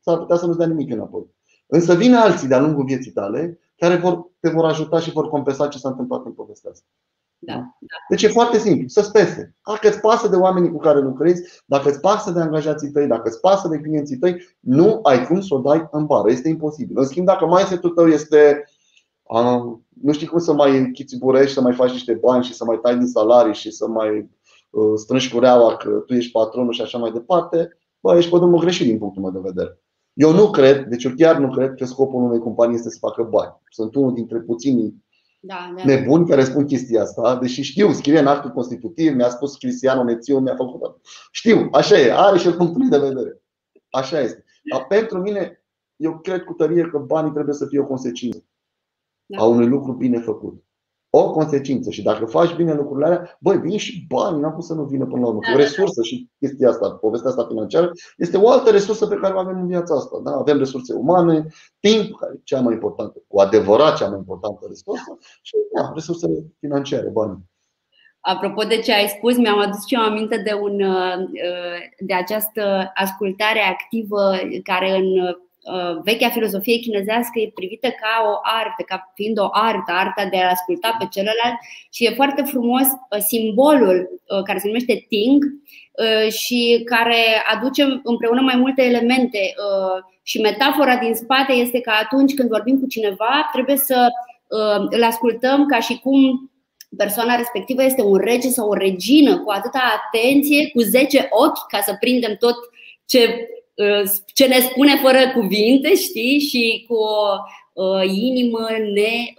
s-ar putea să nu-ți dea nimic înapoi. Însă vin alții de-a lungul vieții tale care vor, te vor ajuta și vor compensa ce s-a întâmplat în povestea asta. Da, da. Deci e foarte simplu, să spese. Dacă îți pasă de oamenii cu care lucrezi, dacă îți pasă de angajații tăi, dacă îți pasă de clienții tăi, nu ai cum să o dai în bară. Este imposibil. În schimb, dacă mindset-ul tău este a, nu știi cum să mai chițiburești, să mai faci niște bani și să mai tai din salarii și să mai uh, strângi cureaua că tu ești patronul și așa mai departe, bă, ești pe drumul greșit din punctul meu de vedere. Eu nu cred, deci eu chiar nu cred că scopul unei companii este să facă bani. Sunt unul dintre puținii da, da. nebuni care spun chestia asta, deși știu, scrie în actul constitutiv, mi-a spus Cristiano Nețiu, mi-a făcut. Știu, așa e, are și el punctul de vedere. Așa este. Dar pentru mine, eu cred cu tărie că banii trebuie să fie o consecință da. a unui lucru bine făcut o consecință. Și dacă faci bine lucrurile alea, băi, vin și bani, n-am pus să nu vină până la urmă. Da, o da, resursă da. și chestia asta, povestea asta financiară, este o altă resursă pe care o avem în viața asta. Da? Avem resurse umane, timp, care e cea mai importantă, cu adevărat cea mai importantă resursă, și da, resursele financiare, bani. Apropo de ce ai spus, mi-am adus și eu aminte de, un, de această ascultare activă care în Uh, vechea filozofie chinezească e privită ca o artă, ca fiind o artă, arta de a asculta pe celălalt și e foarte frumos uh, simbolul uh, care se numește Ting și care aduce împreună mai multe elemente și metafora din spate este că atunci când vorbim cu cineva trebuie să îl ascultăm ca și cum persoana respectivă este un rege sau o regină cu atâta atenție, cu 10 ochi ca să prindem tot ce ce ne spune fără cuvinte, știi, și cu o inimă ne,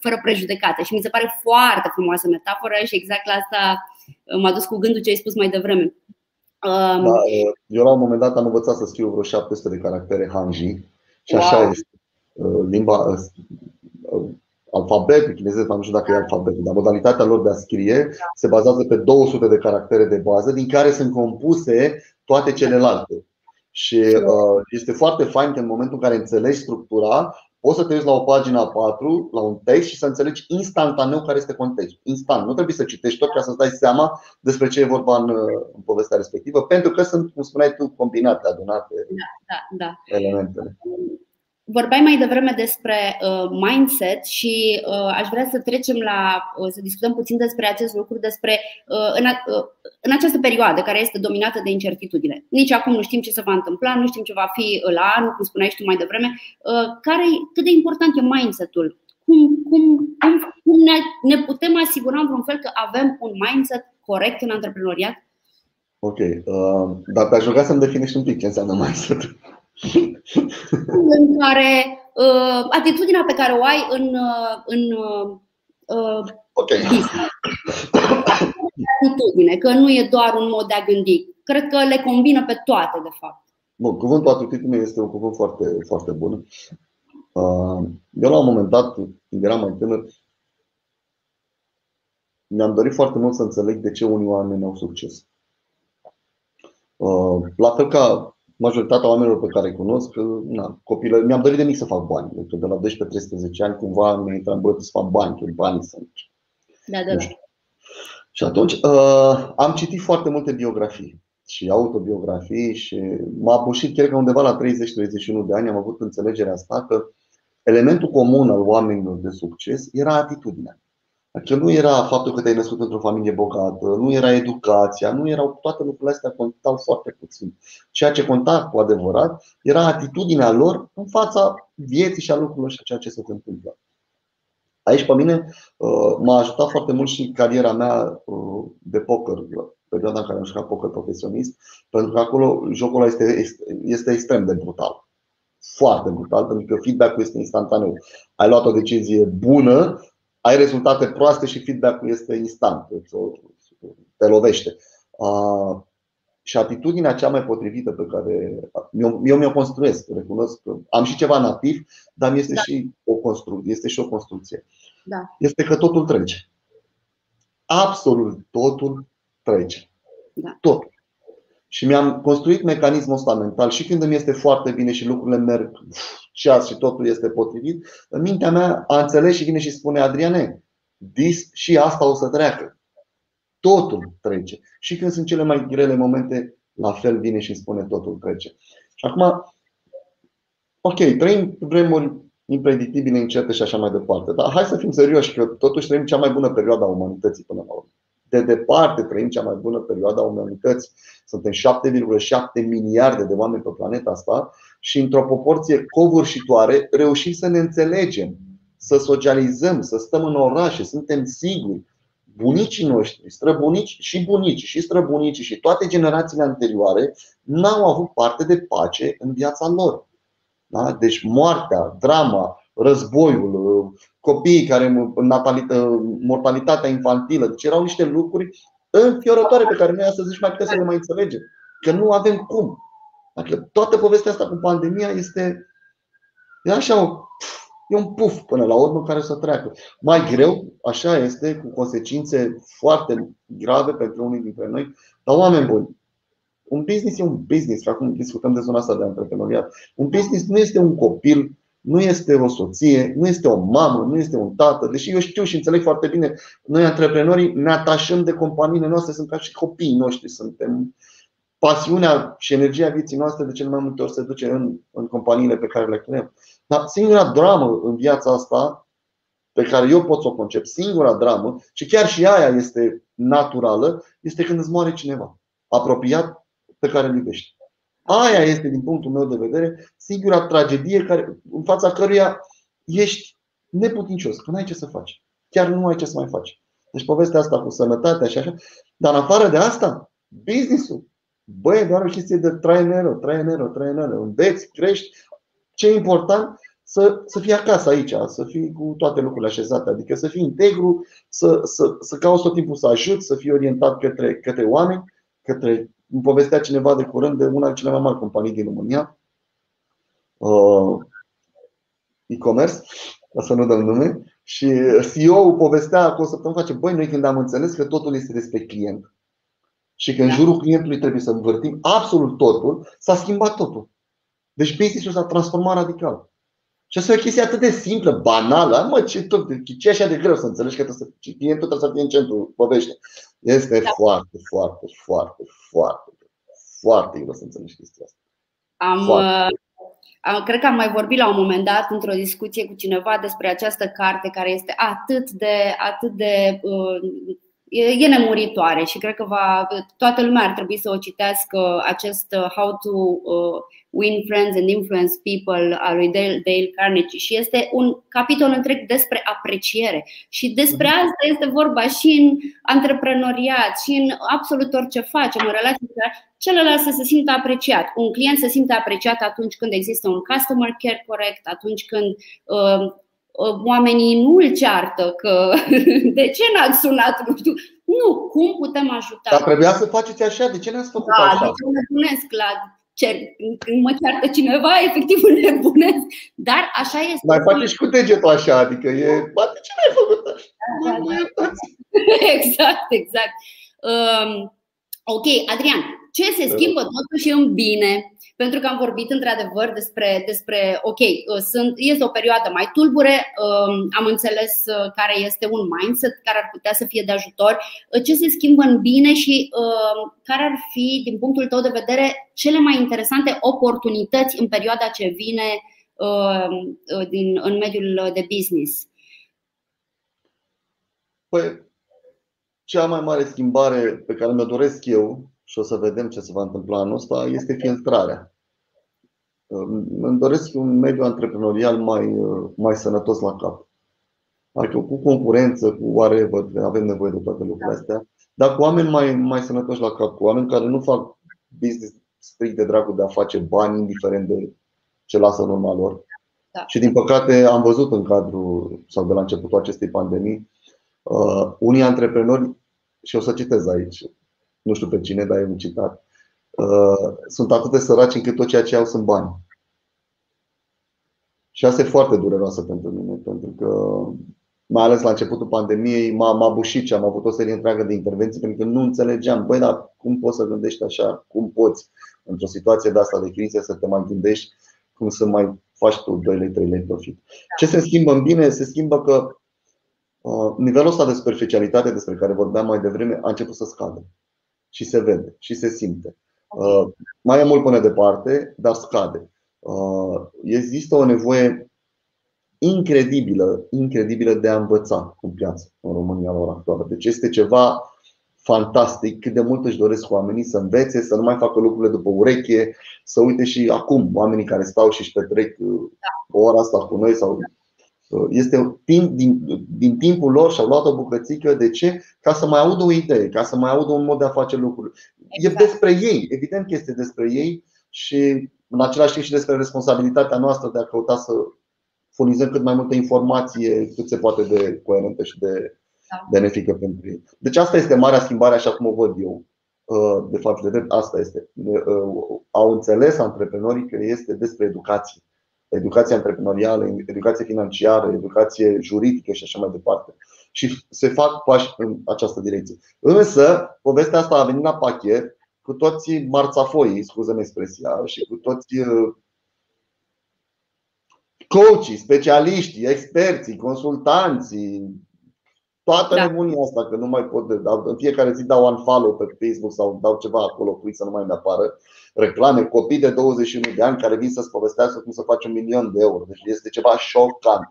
fără prejudecată. Și mi se pare foarte frumoasă metaforă și exact la asta m-a dus cu gândul ce ai spus mai devreme. Da, eu la un moment dat am învățat să scriu vreo 700 de caractere hanji și așa wow. este. Limba alfabetul chinezesc, nu știu dacă e alfabetul, dar modalitatea lor de a scrie se bazează pe 200 de caractere de bază, din care sunt compuse toate celelalte. Și uh, este foarte fain că în momentul în care înțelegi structura, poți să te uiți la o pagină a 4, la un text și să înțelegi instantaneu care este contextul. Instant. Nu trebuie să citești tot ca să-ți dai seama despre ce e vorba în, în povestea respectivă, pentru că sunt, cum spuneai tu, combinate, adunate da, da, da. elementele. Vorbeai mai devreme despre uh, mindset și uh, aș vrea să trecem la uh, să discutăm puțin despre acest lucru, despre uh, în, uh, în această perioadă care este dominată de incertitudine. Nici acum nu știm ce se va întâmpla, nu știm ce va fi la anul, cum spuneai și tu mai devreme. Uh, care, cât de important e mindset-ul? Cum, cum, cum, cum ne, ne putem asigura în vreun fel că avem un mindset corect în antreprenoriat? Ok, uh, dar te-aș ruga să-mi definești un pic ce înseamnă mindset în care uh, atitudinea pe care o ai în, uh, în uh, okay. atitudine, că nu e doar un mod de a gândi. Cred că le combină pe toate, de fapt. Bun, cuvântul atitudine este un cuvânt foarte, foarte bun. Uh, eu la un moment dat, când eram mai tânăr, mi-am dorit foarte mult să înțeleg de ce unii oameni au succes. Uh, la fel ca majoritatea oamenilor pe care îi cunosc, na, copilă, mi-am dorit de mic să fac bani. Deci de la 12-13 ani cumva mi-a intrat în băiat să fac bani, că bani sunt. Da, da, da. Și atunci uh, am citit foarte multe biografii și autobiografii și m-a bușit, cred că undeva la 30-31 de ani am avut înțelegerea asta că elementul comun al oamenilor de succes era atitudinea. Adică nu era faptul că te-ai născut într-o familie bogată, nu era educația, nu erau toate lucrurile astea contau foarte puțin. Ceea ce conta cu adevărat era atitudinea lor în fața vieții și a lucrurilor și a ceea ce se întâmplă. Aici pe mine uh, m-a ajutat foarte mult și cariera mea uh, de poker, perioada în care am jucat poker profesionist, pentru că acolo jocul ăla este, este extrem de brutal. Foarte brutal, pentru că feedback-ul este instantaneu. Ai luat o decizie bună, ai rezultate proaste și feedback-ul este instant, te lovește. Și atitudinea cea mai potrivită pe care eu, eu mi-o construiesc, recunosc că am și ceva nativ, dar este, da. și, o construcție, este și o construcție. Da. Este că totul trece. Absolut totul trece. Da. Totul. Și mi-am construit mecanismul ăsta mental și când îmi este foarte bine și lucrurile merg ceas și totul este potrivit, în mintea mea a înțeles și vine și spune Adriane, dis și asta o să treacă. Totul trece. Și când sunt cele mai grele momente, la fel vine și spune totul trece. Și acum, ok, trăim vremuri impredictibile, incerte și așa mai departe. Dar hai să fim serioși că totuși trăim cea mai bună perioadă a umanității până la urmă de departe trăim cea mai bună perioadă a umanității. Suntem 7,7 miliarde de oameni pe planeta asta și într-o proporție covârșitoare reușim să ne înțelegem, să socializăm, să stăm în orașe, suntem siguri. Bunicii noștri, străbunici și bunici și străbunici și toate generațiile anterioare n-au avut parte de pace în viața lor. Da? Deci moartea, drama, războiul, copiii care mortalitatea infantilă. Deci erau niște lucruri înfiorătoare pe care noi astăzi nici mai putem să le mai înțelegem. Că nu avem cum. Adică toată povestea asta cu pandemia este e așa e un puf până la urmă care să treacă. Mai greu, așa este, cu consecințe foarte grave pentru unii dintre noi, dar oameni buni. Un business e un business, acum discutăm de zona asta de antreprenoriat. Un business nu este un copil nu este o soție, nu este o mamă, nu este un tată. Deși eu știu și înțeleg foarte bine, noi antreprenorii ne atașăm de companiile noastre, sunt ca și copiii noștri, suntem pasiunea și energia vieții noastre de cel mai multe ori se duce în, în companiile pe care le creăm. Dar singura dramă în viața asta pe care eu pot să o concep, singura dramă, și chiar și aia este naturală, este când îți moare cineva apropiat pe care îl iubești. Aia este, din punctul meu de vedere, singura tragedie care, în fața căruia ești neputincios, că nu ai ce să faci. Chiar nu ai ce să mai faci. Deci povestea asta cu sănătatea și așa. Dar în afară de asta, business-ul. Băi, e doar o chestie de trainero, trainero, trainero. Înveți, crești. Ce e important? Să, să fii acasă aici, să fii cu toate lucrurile așezate, adică să fii integru, să, să, să cauți tot timpul să ajuți, să fii orientat către, către oameni, către îmi povestea cineva de curând de una dintre cele mai mari companii din România, uh, e-commerce, ca să nu dăm nume, Și CEO-ul povestea cu o săptămână face, băi, noi când am înțeles că totul este despre client și că în da. jurul clientului trebuie să învârtim absolut totul, s-a schimbat totul. Deci business-ul s-a transformat radical. Și asta e o chestie atât de simplă, banală. Mă, ce, tot, ce e așa de greu să înțelegi că trebuie să, clientul trebuie să fie în centru povește. Este da. foarte, foarte, foarte, foarte, foarte greu să înțelegi chestia asta. Am, foarte. uh, cred că am mai vorbit la un moment dat într-o discuție cu cineva despre această carte care este atât de, atât de uh, e nemuritoare și cred că va, toată lumea ar trebui să o citească acest uh, How to uh, Win Friends and Influence People al lui Dale, Dale Carnegie și este un capitol întreg despre apreciere și despre mhm. asta este vorba și în antreprenoriat și în absolut orice facem, în relații celălalt să se simtă apreciat. Un client se simte apreciat atunci când există un customer care corect, atunci când uh, Uh, oamenii nu îl ceartă că de ce n-ați sunat, nu știu. Nu, cum putem ajuta? Dar trebuia să faceți așa, de ce n-ați făcut da, așa? Da, nebunesc la cer, când mă ceartă cineva, efectiv nebunesc. Dar așa este. Mai face și cu degetul așa, adică e, de ce n-ai făcut așa? Da, da, da. exact, exact. Um, ok, Adrian, ce se schimbă totuși în bine? Pentru că am vorbit într-adevăr despre, despre ok, uh, sunt, este o perioadă mai tulbure, um, am înțeles uh, care este un mindset care ar putea să fie de ajutor, uh, ce se schimbă în bine și um, care ar fi, din punctul tău de vedere, cele mai interesante oportunități în perioada ce vine um, din, în mediul de business? Păi, cea mai mare schimbare pe care mi-o doresc eu și o să vedem ce se va întâmpla anul ăsta, este filtrarea. Îmi doresc un mediu antreprenorial mai, mai sănătos la cap. Adică cu concurență, cu whatever, avem nevoie de toate lucrurile astea, dar cu oameni mai, mai sănătoși la cap, cu oameni care nu fac business strict de dragul de a face bani, indiferent de ce lasă în urma lor. Da. Și din păcate am văzut în cadrul sau de la începutul acestei pandemii, uh, unii antreprenori, și o să citez aici, nu știu pe cine, dar e un citat, uh, sunt atât de săraci încât tot ceea ce au sunt bani. Și asta e foarte dureroasă pentru mine, pentru că mai ales la începutul pandemiei m-a, m-a bușit și am avut o serie întreagă de intervenții pentru că nu înțelegeam, băi, dar cum poți să gândești așa, cum poți într-o situație de asta de criză să te mai gândești cum să mai faci tu 2 lei, 3 lei profit. Ce se schimbă în bine? Se schimbă că uh, nivelul ăsta de superficialitate despre care vorbeam mai devreme a început să scadă și se vede și se simte. Uh, mai e mult până departe, dar scade. Uh, există o nevoie incredibilă, incredibilă de a învăța în piață în România la ora actuală. Deci este ceva fantastic cât de mult își doresc oamenii să învețe, să nu mai facă lucrurile după ureche, să uite și acum oamenii care stau și își petrec uh, o oră asta cu noi sau este timp, din, din timpul lor și-au luat o bucățică. De ce? Ca să mai audă o idee, ca să mai audă un mod de a face lucruri. Exact. E despre ei, evident că este despre ei și în același timp și despre responsabilitatea noastră de a căuta să furnizăm cât mai multă informație cât se poate de coerentă și de da. benefică pentru ei. Deci asta este marea schimbare așa cum o văd eu. Uh, de fapt, de drept, asta este. Uh, au înțeles antreprenorii că este despre educație educație antreprenorială, educație financiară, educație juridică și așa mai departe. Și se fac pași în această direcție. Însă, povestea asta a venit la pachet cu toți marțafoii, scuză-mi expresia, și cu toți uh, coachii, specialiștii, experții, consultanții, Toată da. nebunia asta, că nu mai pot, de, în fiecare zi dau un follow pe Facebook sau dau ceva acolo cu să nu mai îmi apară reclame, copii de 21 de ani care vin să-ți povestească cum să faci un milion de euro. Deci este ceva șocant.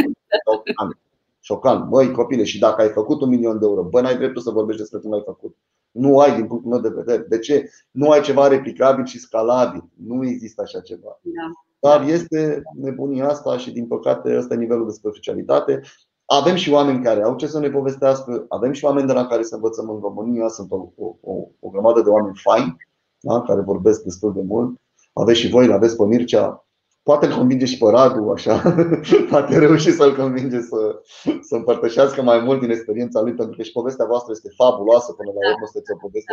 șocant. Șocant. Băi, copile, și dacă ai făcut un milion de euro, bă, n-ai dreptul să vorbești despre cum ai făcut. Nu ai, din punctul meu de vedere. De ce? Nu ai ceva replicabil și scalabil. Nu există așa ceva. Da. Dar este nebunia asta și, din păcate, ăsta e nivelul de superficialitate. Avem și oameni care au ce să ne povestească, avem și oameni de la care să învățăm în România, sunt o, o, o grămadă de oameni faini da? care vorbesc destul de mult. Aveți și voi, aveți pe Mircea, poate îl convinge și pe Radu, așa, poate reuși să-l convinge să, să împărtășească mai mult din experiența lui, pentru că și povestea voastră este fabuloasă până la urmă, sunteți o poveste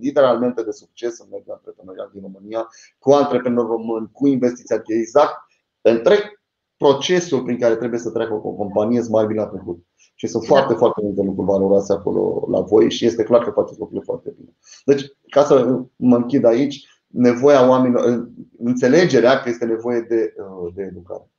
literalmente de succes în mediul antreprenorial din România, cu antreprenori români, cu investiția exact întreg procesul prin care trebuie să treacă o companie să mai bine la trecut. Și sunt da. foarte, foarte multe lucruri valoroase acolo la voi și este clar că faceți lucrurile foarte bine. Deci, ca să mă închid aici, nevoia oamenilor, înțelegerea că este nevoie de, uh, de educare.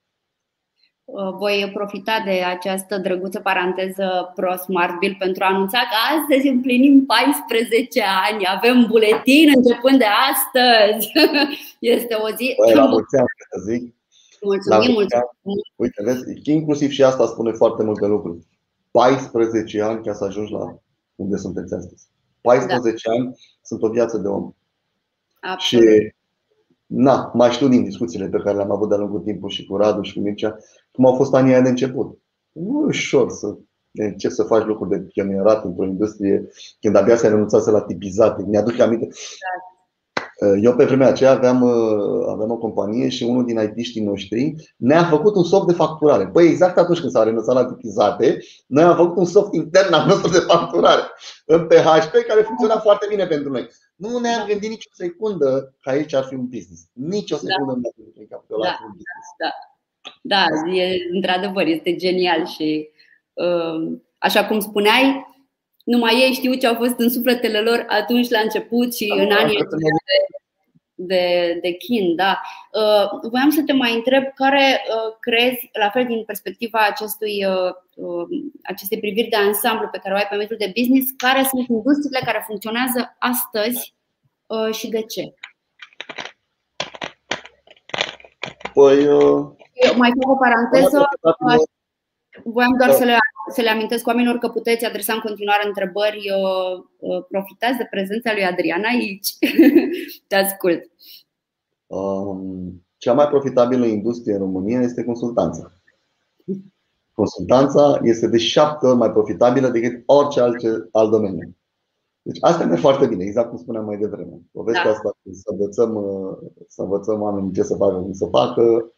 Uh, voi profita de această drăguță paranteză Pro Smart Bill pentru a anunța că astăzi împlinim 14 ani, avem buletin începând de astăzi. Este o zi. Băi, la mulți ani, să zic. Mulțumim, mulțumim. Uite, vezi, inclusiv și asta spune foarte multe lucruri. 14 ani ca să ajungi la unde sunteți astăzi. 14 da. ani sunt o viață de om. Absolut. Și na, mai știu din discuțiile pe care le-am avut de-a lungul timpului și cu Radu și cu Mircea, cum au fost anii de început. Nu e ușor să începi să faci lucruri de pionierat într-o industrie când abia se renunțase la tipizate. Mi-aduc aminte. Da. Uh, eu pe vremea aceea aveam, uh, aveam o companie și unul din IT-știi noștri ne-a făcut un soft de facturare. Păi exact atunci când s-a renunțat la tipizate, noi am făcut un soft intern al nostru de facturare în PHP care funcționa foarte bine pentru noi. Nu ne-am gândit nicio secundă că aici ar fi un business. Nici o da. secundă da. nu ne-am gândit că da, un business. Da, da. da, e, într-adevăr, este genial și uh, așa cum spuneai, numai ei știu ce au fost în sufletele lor atunci la început și în anii de, de, de chin. Da. Uh, voiam să te mai întreb care uh, crezi, la fel din perspectiva acestui, uh, acestei priviri de ansamblu pe care o ai pe mediul de business, care sunt industriile care funcționează astăzi și de ce? Păi, Eu mai fac o paranteză. Voiam doar să le, să le amintesc oamenilor că puteți adresa în continuare întrebări. Profitați de prezența lui Adriana aici. Te ascult. Um, cea mai profitabilă industrie în România este consultanța. Consultanța este de șapte ori mai profitabilă decât orice alt, alt domeniu. Deci asta merge foarte bine, exact cum spuneam mai devreme. Povestea da. asta să învățăm, să învățăm oamenii ce să facă, cum să facă,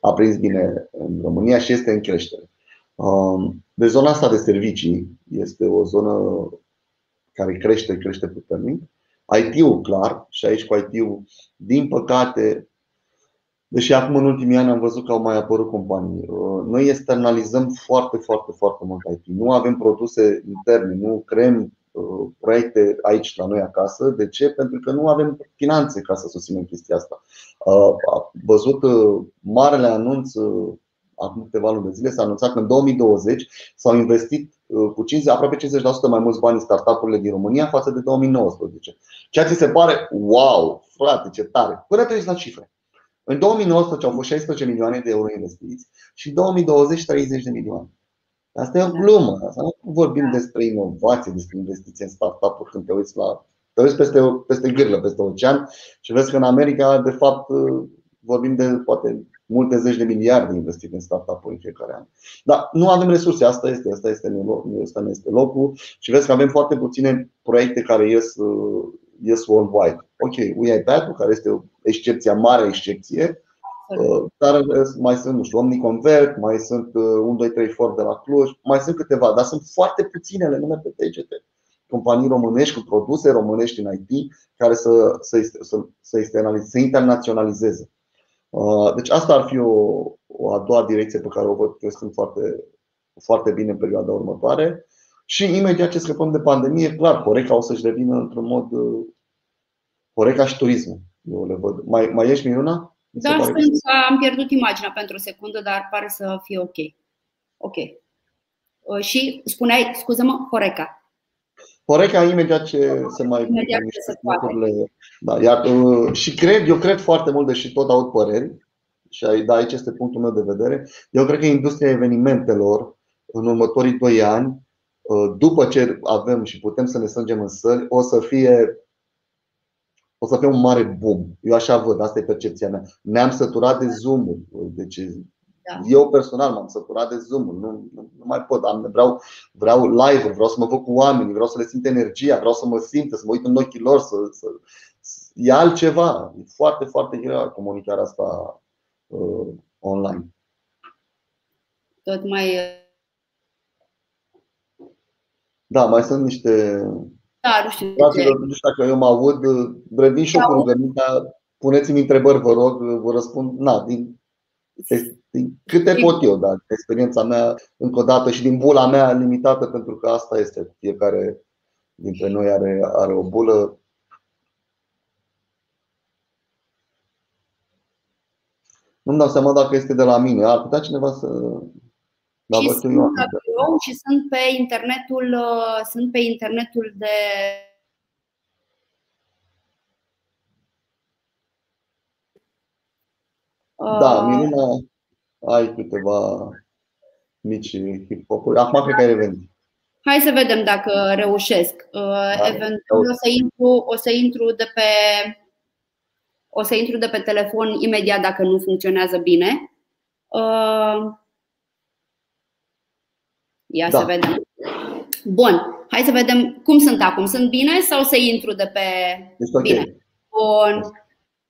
a prins bine în România și este în creștere. Um, de zona asta de servicii este o zonă care crește, crește puternic. IT-ul, clar, și aici cu IT-ul, din păcate, deși acum în ultimii ani am văzut că au mai apărut companii, uh, noi externalizăm foarte, foarte, foarte mult IT. Nu avem produse interne, nu creăm uh, proiecte aici la noi acasă. De ce? Pentru că nu avem finanțe ca să susținem chestia asta. Uh, a văzut marele anunț acum câteva luni de zile, s-a anunțat că în 2020 s-au investit uh, cu 50, aproape 50% mai mulți bani în startup-urile din România față de 2019. Ceea ce se pare, wow, frate, ce tare. Până treci la cifre. În 2019 au fost 16 milioane de euro investiți și în 2020 30 de milioane. Asta e o glumă. Asta nu vorbim despre inovație, despre investiții în startup-uri când te uiți la te uiți peste, peste gârlă, peste ocean și vezi că în America, de fapt, uh, vorbim de poate multe zeci de miliarde investite în startup-uri în fiecare an. Dar nu avem resurse, asta este, asta este, asta nu este locul și vezi că avem foarte puține proiecte care ies, uh, ies worldwide. Ok, UiPath, care este o excepție, mare excepție, uh, dar mai sunt, nu știu, OmniConvert, mai sunt 1, 2, 3 Ford de la Cluj, mai sunt câteva, dar sunt foarte puținele nume pe TGT. Companii românești cu produse românești în IT care să, să, să, să, să internaționalizeze. Uh, deci asta ar fi o, o a doua direcție pe care o văd că sunt foarte, foarte bine în perioada următoare. Și imediat ce scăpăm de pandemie, clar, Horeca o să-și revină într-un mod uh, Horeca și turismul. Eu le văd. Mai, mai ești, Miruna? Da, sunt, am pierdut imaginea pentru o secundă, dar pare să fie ok. Ok. Uh, și spuneai, scuză-mă, Horeca. Horeca imediat ce se mai imediat ce se lucrurile. Da, iar, uh, și cred, eu cred foarte mult, deși tot aud păreri, și da, aici este punctul meu de vedere, eu cred că industria evenimentelor în următorii doi ani, uh, după ce avem și putem să ne strângem în sări, o să fie o să fie un mare boom. Eu așa văd, asta e percepția mea. Ne-am săturat de zoom Deci da. Eu personal m-am săturat de zoom nu, nu, nu mai pot. Am, vreau, vreau live vreau să mă văd cu oamenii, vreau să le simt energia, vreau să mă simt, să mă uit în ochii lor, să, să, e altceva. E foarte, foarte greu comunicarea asta uh, online. Tot mai. Da, mai sunt niște. Da, nu știu. Fraților, nu știu dacă eu mă aud. Revin și eu cu rugămintea. Puneți-mi întrebări, vă rog, vă răspund. Na, din Câte pot eu, dar experiența mea, încă o dată, și din bula mea limitată, pentru că asta este. Fiecare dintre noi are, are o bulă. Nu-mi dau seama dacă este de la mine. Ar putea cineva să. Da, și sunt eu, eu și sunt pe internetul, uh, sunt pe internetul de Da, uh, Miruna, ai câteva mici hip-hop-uri. Acum cred că ai revenit. Hai să vedem dacă reușesc. Uh, da, Eventual o să intru, o să intru de pe o să intru de pe telefon imediat dacă nu funcționează bine. Uh, ia da. să vedem. Bun, hai să vedem cum sunt acum. Sunt bine sau să intru de pe este okay. bine? Bun.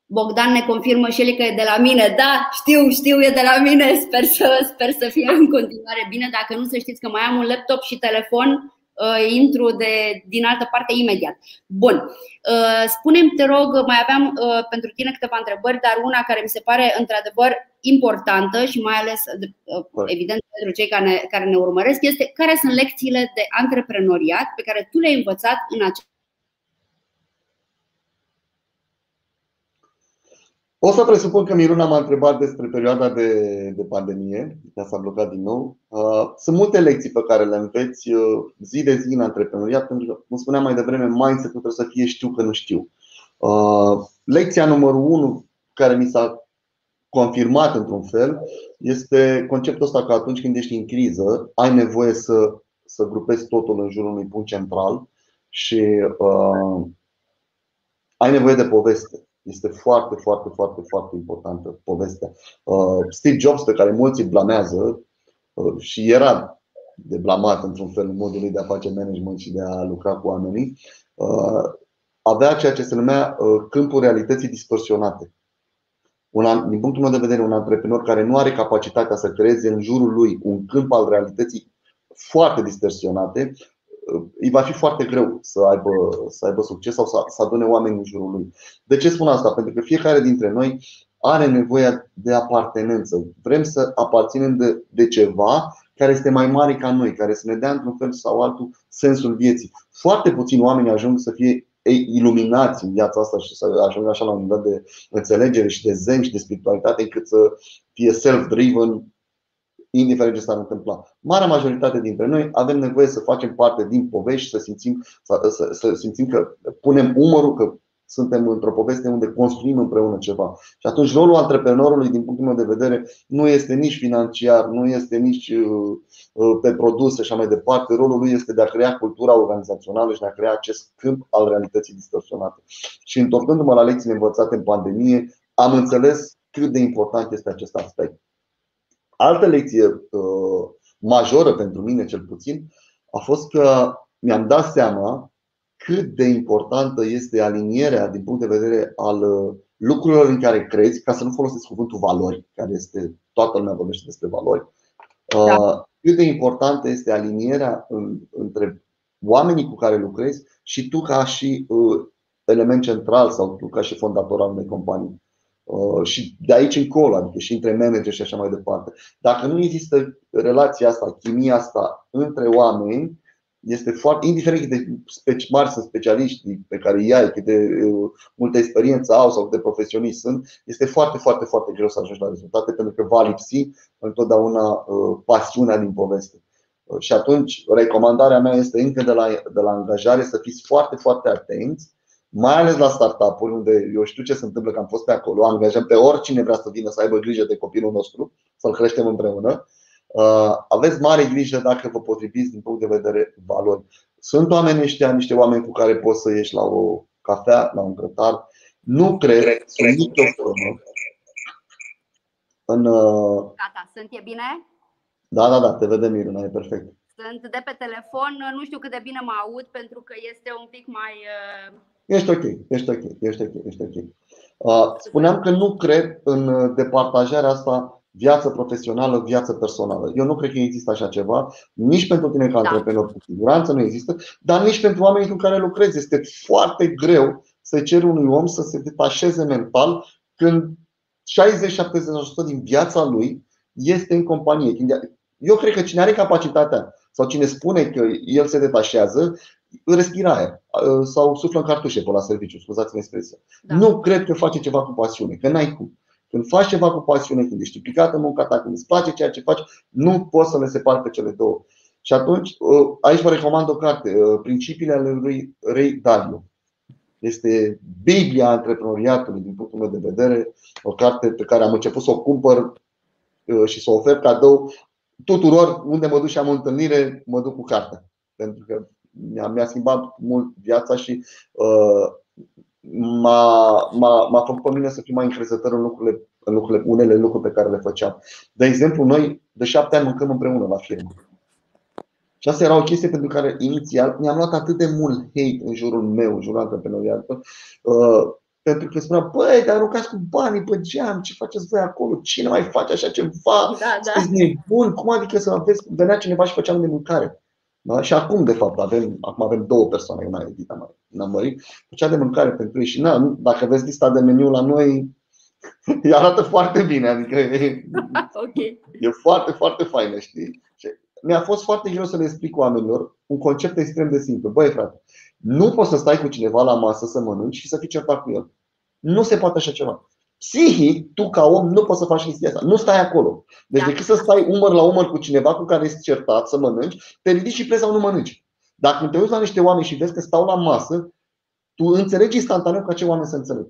Bogdan ne confirmă și el că e de la mine. Da, știu, știu, e de la mine. Sper să, sper să fie în continuare bine. Dacă nu, să știți că mai am un laptop și telefon. Uh, intru de, din altă parte imediat. Bun. Uh, spune-mi, te rog, mai aveam uh, pentru tine câteva întrebări, dar una care mi se pare într-adevăr importantă și mai ales, uh, evident, pentru cei care ne, care ne urmăresc, este care sunt lecțiile de antreprenoriat pe care tu le-ai învățat în acest O să presupun că Miruna m-a întrebat despre perioada de, de pandemie, că s-a blocat din nou. Uh, sunt multe lecții pe care le înveți uh, zi de zi în antreprenoriat, pentru că, cum spuneam mai devreme, mindset-ul trebuie să fie știu că nu știu. Uh, lecția numărul unu care mi s-a confirmat într-un fel este conceptul ăsta că atunci când ești în criză, ai nevoie să, să grupezi totul în jurul unui punct central și uh, ai nevoie de poveste este foarte, foarte, foarte, foarte importantă povestea. Uh, Steve Jobs, pe care mulți îl blamează uh, și era de blamat într-un fel în modul lui de a face management și de a lucra cu oamenii, uh, avea ceea ce se numea câmpul realității distorsionate. Un, din punctul meu de vedere, un antreprenor care nu are capacitatea să creeze în jurul lui un câmp al realității foarte distorsionate, îi va fi foarte greu să aibă, să aibă succes sau să, să adune oameni în jurul lui. De ce spun asta? Pentru că fiecare dintre noi are nevoie de apartenență. Vrem să aparținem de, de ceva care este mai mare ca noi, care să ne dea într-un fel sau altul sensul vieții. Foarte puțini oameni ajung să fie iluminați în viața asta și să ajungă așa la un nivel de înțelegere și de zen și de spiritualitate încât să fie self-driven indiferent ce s-ar întâmpla. Marea majoritate dintre noi avem nevoie să facem parte din povești, să simțim, să, să, să simțim că punem umărul, că suntem într-o poveste unde construim împreună ceva. Și atunci rolul antreprenorului, din punctul meu de vedere, nu este nici financiar, nu este nici uh, uh, pe produse și așa mai departe. Rolul lui este de a crea cultura organizațională și de a crea acest câmp al realității distorsionate. Și întorcându-mă la lecțiile învățate în pandemie, am înțeles cât de important este acest aspect. Altă lecție uh, majoră pentru mine, cel puțin, a fost că mi-am dat seama cât de importantă este alinierea din punct de vedere al uh, lucrurilor în care crezi, ca să nu folosesc cuvântul valori, care este toată lumea vorbește despre valori. Uh, da. Cât de importantă este alinierea între oamenii cu care lucrezi și tu ca și element central sau tu ca și fondator al unei companii. Uh, și de aici încolo, adică și între manager și așa mai departe. Dacă nu există relația asta, chimia asta între oameni, este foarte, indiferent cât de speci, mari sunt specialiști pe care îi ai, cât de uh, multă experiență au sau cât de profesioniști sunt, este foarte, foarte, foarte greu să ajungi la rezultate pentru că va lipsi întotdeauna uh, pasiunea din poveste. Și atunci, recomandarea mea este încă de la, de la angajare să fiți foarte, foarte atenți mai ales la startup-uri, unde eu știu ce se întâmplă, că am fost pe acolo, angajăm pe oricine vrea să vină să aibă grijă de copilul nostru, să-l creștem împreună. Uh, aveți mare grijă dacă vă potriviți din punct de vedere valori. Sunt oameni ăștia, niște oameni cu care poți să ieși la o cafea, la un grătar. Nu cred, sunt nicio formă. În, uh, Gata, sunt e bine? Da, da, da, te vedem, Irina, e perfect. Sunt de pe telefon, nu știu cât de bine mă aud pentru că este un pic mai uh, Ești ok, ești ok, ești ok, ești ok. Uh, spuneam că nu cred în departajarea asta viață profesională, viață personală. Eu nu cred că există așa ceva, nici pentru tine ca da. antreprenor, cu siguranță nu există, dar nici pentru oamenii cu care lucrezi. Este foarte greu să ceri unui om să se detașeze mental când 60-70% din viața lui este în companie. Eu cred că cine are capacitatea sau cine spune că el se detașează, respira aer sau suflă în cartușe pe la serviciu, scuzați-mi expresia. Da. Nu cred că face ceva cu pasiune, că n-ai cum. Când faci ceva cu pasiune, când ești implicat în munca ta, când îți place ceea ce faci, nu poți să le separi pe cele două. Și atunci, uh, aici vă recomand o carte, uh, Principiile ale lui Ray Dalio. Este Biblia antreprenoriatului, din punctul meu de vedere, o carte pe care am început să o cumpăr uh, și să o ofer cadou tuturor unde mă duc și am o întâlnire, mă duc cu cartea. Pentru că mi-a, mi-a schimbat mult viața și uh, m-a, m-a, m-a făcut pe mine să fiu mai încrezător în lucrurile, în lucrurile, unele lucruri pe care le făceam. De exemplu, noi de șapte ani mâncăm împreună la firmă. Și asta era o chestie pentru care inițial mi-am luat atât de mult hate în jurul meu, în jurul antreprenoriatului, uh, pentru că spunea, băi, dar aruncați cu banii pe geam, ce faceți voi acolo? Cine mai face așa ceva? Da, da. nebun, cum adică să aveți, venea cineva și făceam de mâncare. Da? Și acum, de fapt, avem, acum avem două persoane, una Edita Mări, făcea de mâncare pentru ei și na, dacă vezi lista de meniu la noi, îi arată foarte bine, adică e, okay. e foarte, foarte faină, știi? Și mi-a fost foarte greu să le explic oamenilor un concept extrem de simplu. Băi, frate, nu poți să stai cu cineva la masă să mănânci și să fii certat cu el. Nu se poate așa ceva. Psihic, tu ca om nu poți să faci chestia asta. Nu stai acolo. Deci da. decât să stai umăr la umăr cu cineva cu care ești certat să mănânci, te ridici și pleci sau nu mănânci. Dacă te uiți la niște oameni și vezi că stau la masă, tu înțelegi instantaneu că acei oameni se înțeleg.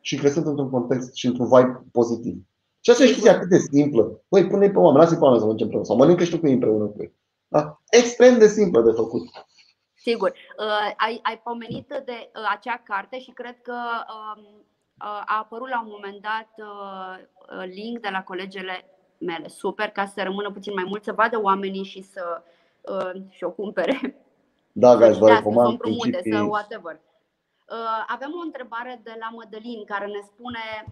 Și că sunt într-un context și într-un vibe pozitiv. Și asta e chestia atât de simplă. Băi, pune-i pe oameni, lasă-i pe oameni să mănânce împreună. Sau mănâncă și tu cu ei împreună cu ei. Da? Extrem de simplă de făcut. Sigur. Uh, ai, ai pomenit de uh, acea carte și cred că uh, a apărut la un moment dat uh, uh, link de la colegele mele. Super, ca să rămână puțin mai mult, să vadă oamenii și să uh, și o cumpere. Da, guys, vă recomand. Să principii... să whatever. Avem o întrebare de la Mădălin care ne spune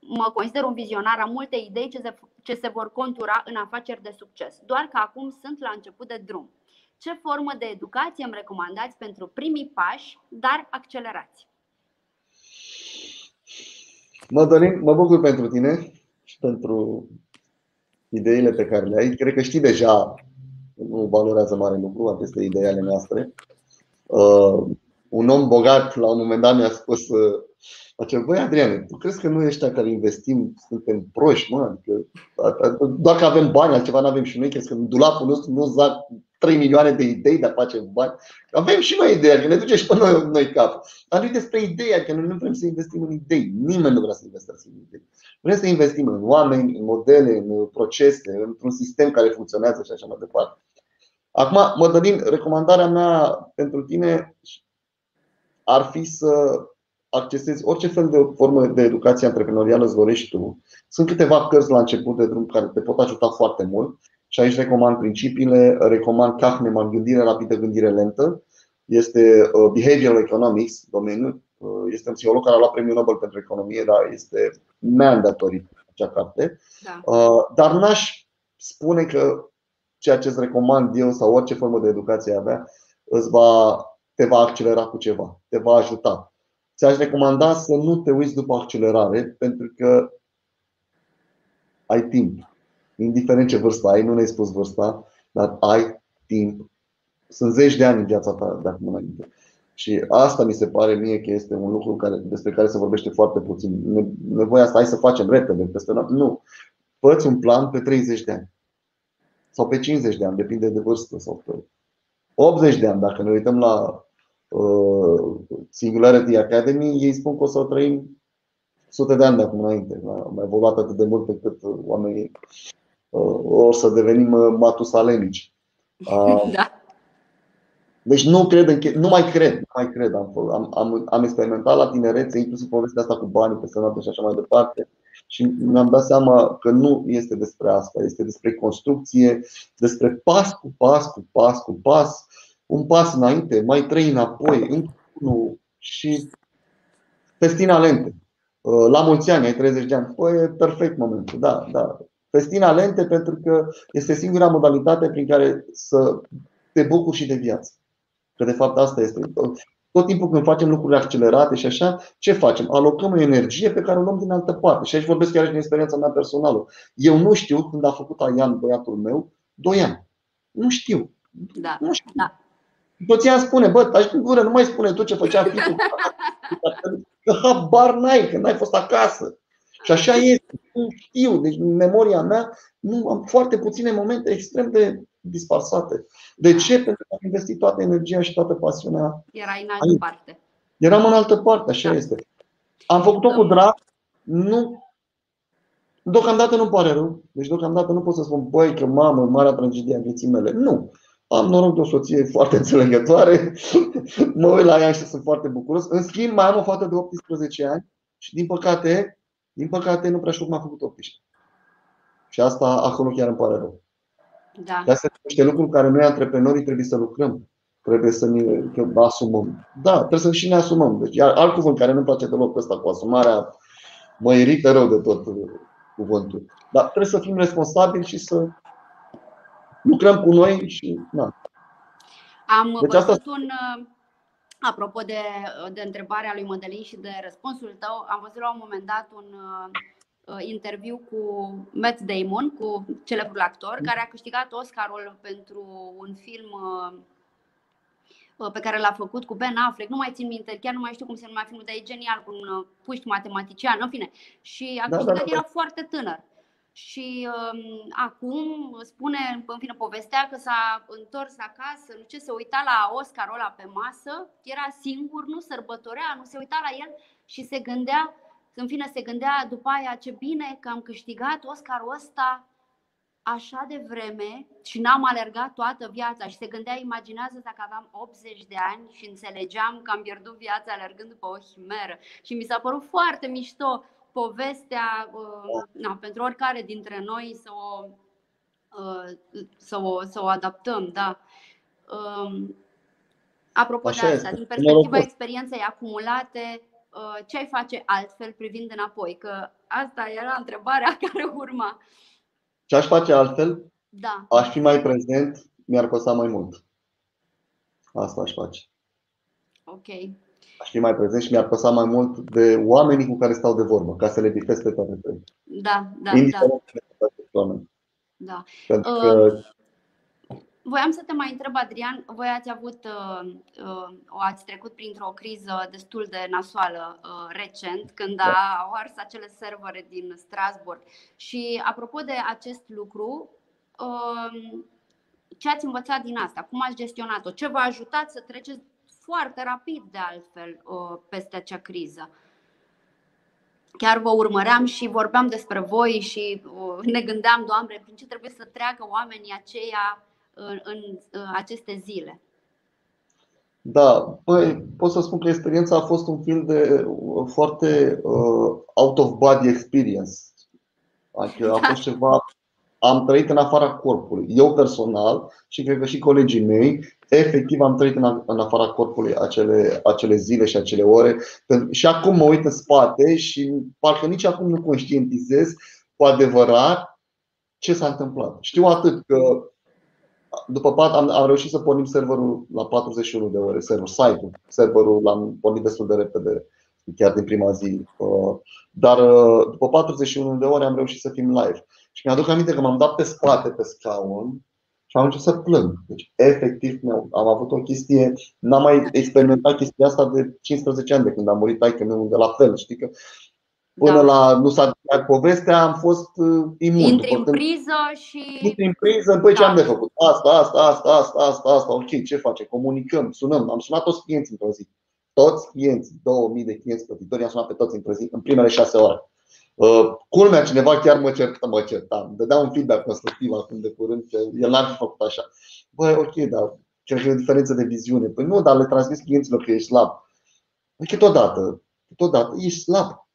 Mă consider un vizionar, am multe idei ce se, ce se vor contura în afaceri de succes, doar că acum sunt la început de drum. Ce formă de educație îmi recomandați pentru primii pași, dar accelerați? Mădălin, mă bucur pentru tine și pentru ideile pe care le ai. Cred că știi deja, nu valorează mare lucru aceste idei ale noastre. Uh, un om bogat la un moment dat mi-a spus uh, Face, băi Adrian, tu crezi că noi ăștia care investim suntem proști, mă? Adică, dacă avem bani, altceva nu avem și noi, crezi că în dulapul nostru nu zac 3 milioane de idei de a face bani. Avem și noi idei, că ne duce și pe noi, noi cap. Dar nu despre idei, că noi nu vrem să investim în idei. Nimeni nu vrea să investească în idei. Vrem să investim în oameni, în modele, în procese, într-un sistem care funcționează și așa mai departe. Acum, Mădălin, recomandarea mea pentru tine ar fi să accesezi orice fel de formă de educație antreprenorială îți dorești tu. Sunt câteva cărți la început de drum care te pot ajuta foarte mult și aici recomand principiile, recomand Kahneman, gândire rapidă, gândire lentă. Este uh, Behavioral Economics, domeniul. Uh, este un psiholog care a luat premiul Nobel pentru economie, dar este mandatory acea carte. Da. Uh, dar n-aș spune că ceea ce îți recomand eu sau orice formă de educație avea îți va, te va accelera cu ceva, te va ajuta ți-aș recomanda să nu te uiți după accelerare, pentru că ai timp. Indiferent ce vârstă ai, nu ne-ai spus vârsta, dar ai timp. Sunt zeci de ani în viața ta de acum înainte. Și asta mi se pare mie că este un lucru care, despre care se vorbește foarte puțin. Nevoia asta, hai să facem repede, peste noapte. Nu. Fă un plan pe 30 de ani. Sau pe 50 de ani, depinde de vârstă. Sau pe 80 de ani, dacă ne uităm la Uh, Singularity Academy, ei spun că o să trăim sute de ani de acum înainte. Am evoluat atât de mult încât oamenii uh, o să devenim uh, matusalemici. Da. Deci nu cred, în, nu mai cred, nu mai cred. Am, am, am, am experimentat la tinerețe, inclusiv povestea asta cu banii pe sănătate și așa mai departe. Și mi-am dat seama că nu este despre asta, este despre construcție, despre pas cu pas, cu pas cu pas, un pas înainte, mai trei înapoi, unul și festina lente. Uh, la mulți ani, ai 30 de ani. Păi e perfect momentul, da, da. Festina lente pentru că este singura modalitate prin care să te bucuri și de viață. Că de fapt asta este. tot timpul când facem lucruri accelerate și așa, ce facem? Alocăm o energie pe care o luăm din altă parte. Și aici vorbesc chiar și din experiența mea personală. Eu nu știu când a făcut Aian, băiatul meu, 2 ani. Nu știu. Da. Nu știu. Da. Soția îmi spune, bă, taci din gură, nu mai spune tu ce făcea fiul. Că habar n-ai, că n-ai fost acasă. Și așa este, nu știu. Deci, în memoria mea, nu am foarte puține momente extrem de disparsate. De ce? Pentru că am investit toată energia și toată pasiunea. Era în altă aici. parte. Eram în altă parte, așa da. este. Am făcut-o cu drag, nu. Deocamdată nu pare rău. Deci deocamdată nu pot să spun, băi, că mamă, marea tragedie a vieții mele. Nu. Am noroc de o soție foarte înțelegătoare, mă uit la ea și sunt foarte bucuros. În schimb, mai am o fată de 18 ani și, din păcate, din păcate, nu prea știu cum a făcut 18. Și asta acolo chiar îmi pare rău. Da. De astea niște lucruri care noi, antreprenorii, trebuie să lucrăm. Trebuie să ne asumăm. Da, trebuie să și ne asumăm. Deci, iar alt cuvânt care nu-mi place deloc ăsta cu asumarea, mă irită rău de tot uh, cuvântul. Dar trebuie să fim responsabili și să lucrăm cu noi și na. Am deci văzut asta... un, uh, apropo de, de întrebarea lui Mădălin și de răspunsul tău, am văzut la un moment dat un uh, interviu cu Matt Damon, cu celebrul actor, care a câștigat Oscarul pentru un film pe care l-a făcut cu Ben Affleck, nu mai țin minte, chiar nu mai știu cum se numea filmul, dar e genial, cu un puști matematician, în fine. Și a câștigat, da, da, da. era foarte tânăr și um, acum spune, în fine, povestea că s-a întors acasă, nu ce, se uita la Oscarul ăla pe masă, era singur, nu sărbătorea, nu se uita la el și se gândea, în fine, se gândea după aia ce bine că am câștigat Oscarul ăsta așa de vreme și n-am alergat toată viața. Și se gândea, imaginează dacă aveam 80 de ani și înțelegeam că am pierdut viața alergând după o chimeră. Și mi s-a părut foarte mișto povestea uh, na, pentru oricare dintre noi să o, uh, să o, să o adaptăm. Da. Um, apropo Așa de asta, este. din perspectiva experienței acumulate, uh, ce ai face altfel privind înapoi? Că asta era întrebarea care urma. Ce aș face altfel? Da. Aș fi mai prezent, mi-ar costa mai mult. Asta aș face. Ok aș fi mai prezent și mi-ar păsa mai mult de oamenii cu care stau de vorbă, ca să le bifez pe toate trei. Da, da, Indiferent da. De oameni. Da. Pentru că... Uh, voiam să te mai întreb, Adrian, voi ați avut, uh, uh, ați trecut printr-o criză destul de nasoală uh, recent, când da. au ars acele servere din Strasbourg. Și apropo de acest lucru, uh, ce ați învățat din asta? Cum ați gestionat-o? Ce v-a ajutat să treceți foarte rapid, de altfel, peste acea criză. Chiar vă urmăream și vorbeam despre voi și ne gândeam, Doamne, prin ce trebuie să treacă oamenii aceia în, în aceste zile. Da, păi, pot să spun că experiența a fost un film de foarte uh, out of body experience. Adică a da. fost ceva am trăit în afara corpului. Eu personal și cred că și colegii mei, efectiv am trăit în afara corpului acele, acele zile și acele ore. Și acum mă uit în spate și parcă nici acum nu conștientizez cu adevărat ce s-a întâmplat. Știu atât că după pat am, am reușit să pornim serverul la 41 de ore, server, site-ul, serverul l-am pornit destul de repede, chiar din prima zi. Uh, dar uh, după 41 de ore am reușit să fim live. Și mi-aduc aminte că m-am dat pe spate pe scaun și am început să plâng. Deci, efectiv, am avut o chestie, n-am mai experimentat chestia asta de 15 ani de când am murit taică meu de la fel, știi că Până da. la nu s-a dat povestea, am fost uh, imun. Intri în priză și. Intri în priză, păi da. ce am de făcut? Asta, asta, asta, asta, asta, asta, ok, ce face? Comunicăm, sunăm. Am sunat toți clienții într-o zi. Toți clienții, 2000 de clienți plătitori, am sunat pe toți într-o zi, în primele șase ore. Uh, culmea, cineva chiar mă certa, mă certa. Dădea un feedback constructiv acum de curând că el n-ar fi făcut așa. Băi, ok, dar cred că e o diferență de viziune. Păi nu, dar le transmis clienților că ești slab. Păi câteodată, câteodată ești slab.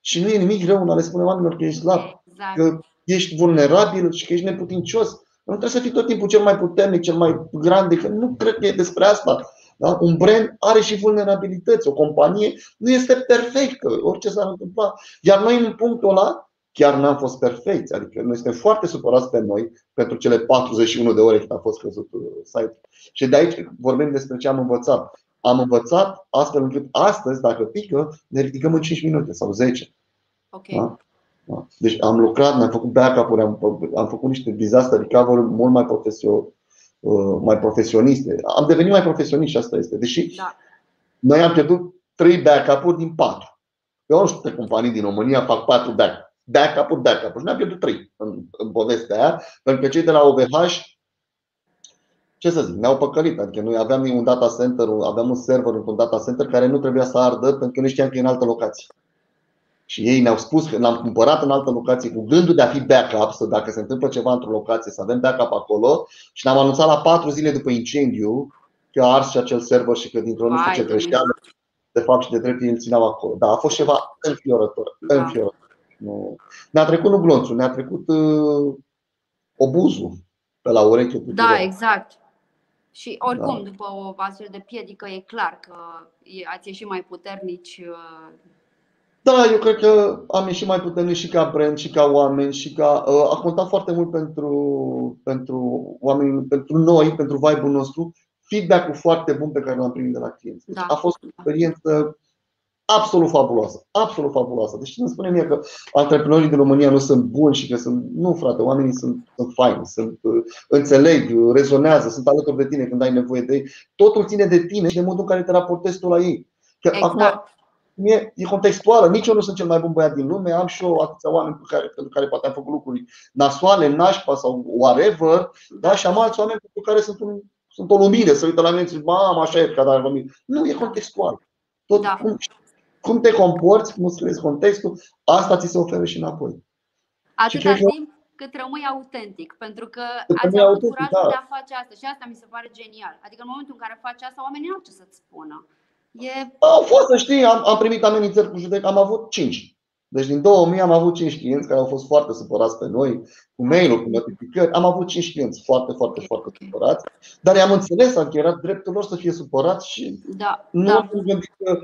Și nu e nimic rău în a le spune oamenilor că ești slab. Exact. Că ești vulnerabil și că ești neputincios. Nu trebuie să fii tot timpul cel mai puternic, cel mai grande, că nu cred că e despre asta. Da? Un brand are și vulnerabilități. O companie nu este perfectă, orice s-ar întâmpla. Iar noi, în punctul ăla, chiar n-am fost perfecți. Adică noi suntem foarte supărați pe noi pentru cele 41 de ore cât a fost căzut uh, site. Și de aici vorbim despre ce am învățat. am învățat astfel încât astăzi, dacă pică, ne ridicăm în 5 minute sau 10. Okay. Da? Da. Deci am lucrat, ne-am făcut backup-uri, am, am făcut niște disaster recovery mult mai, profesio, uh, mai profesioniste. Am devenit mai profesioniști și asta este. Deși da. noi am pierdut 3 backup-uri din 4. Eu nu știu câte companii din România fac 4 backup. Backup-uri, backup-uri. Și ne-am pierdut 3 în, în povestea aia, pentru că cei de la OVH ce să zic, ne-au păcălit. Adică noi aveam un data center, aveam un server într-un data center care nu trebuia să ardă pentru că nu știam că e în altă locație. Și ei ne-au spus că l-am cumpărat în altă locație cu gândul de a fi backup, să dacă se întâmplă ceva într-o locație, să avem backup acolo. Și ne-am anunțat la patru zile după incendiu că a ars și acel server și că dintr-o nu știu ce creșteană, de fapt și de drept îl țineau acolo. Da, a fost ceva înfiorător. Da. înfiorător. Nu. Ne-a trecut nu glonțul, ne-a trecut uh, obuzul pe la ureche. Da, exact. Și oricum, da. după o astfel de piedică, e clar că ați ieșit mai puternici. Uh, da, eu cred că am ieșit mai puternici și ca brand, și ca oameni, și ca. Uh, a contat foarte mult pentru, pentru oameni, pentru noi, pentru vibe-ul nostru, feedback-ul foarte bun pe care l-am primit de la clienți. Deci da. A fost o experiență absolut fabuloasă. Absolut fabuloasă. Deci nu spune mie că antreprenorii din România nu sunt buni și că sunt. Nu, frate, oamenii sunt, sunt faini, sunt, uh, înțeleg, rezonează, sunt alături de tine când ai nevoie de ei. Totul ține de tine și de modul în care te raportezi tu la ei. Că exact. acum, e, e contextuală. Nici eu nu sunt cel mai bun băiat din lume, am și eu atâția oameni pe care, pentru care poate am făcut lucruri nasoale, nașpa sau whatever, da? și am alți oameni pentru care sunt, un, sunt o lumină, să uită la mine și zic, mamă, așa e ca dar Nu, e contextual. Tot da. cum, cum te comporți, cum îți contextul, asta ți se oferă și înapoi. Atâta și timp cât rămâi autentic, pentru că ați avut curajul da. de a face asta și asta mi se pare genial. Adică în momentul în care faci asta, oamenii nu au ce să-ți spună. E... Au fost, să știi, am, am primit amenințări cu judec, am avut 5. Deci din 2000 am avut 5 clienți care au fost foarte supărați pe noi, cu mail cu notificări. Am avut 5 clienți foarte, foarte, foarte supărați. Dar i-am înțeles, că era dreptul lor să fie supărați și da, nu da. am gândit că,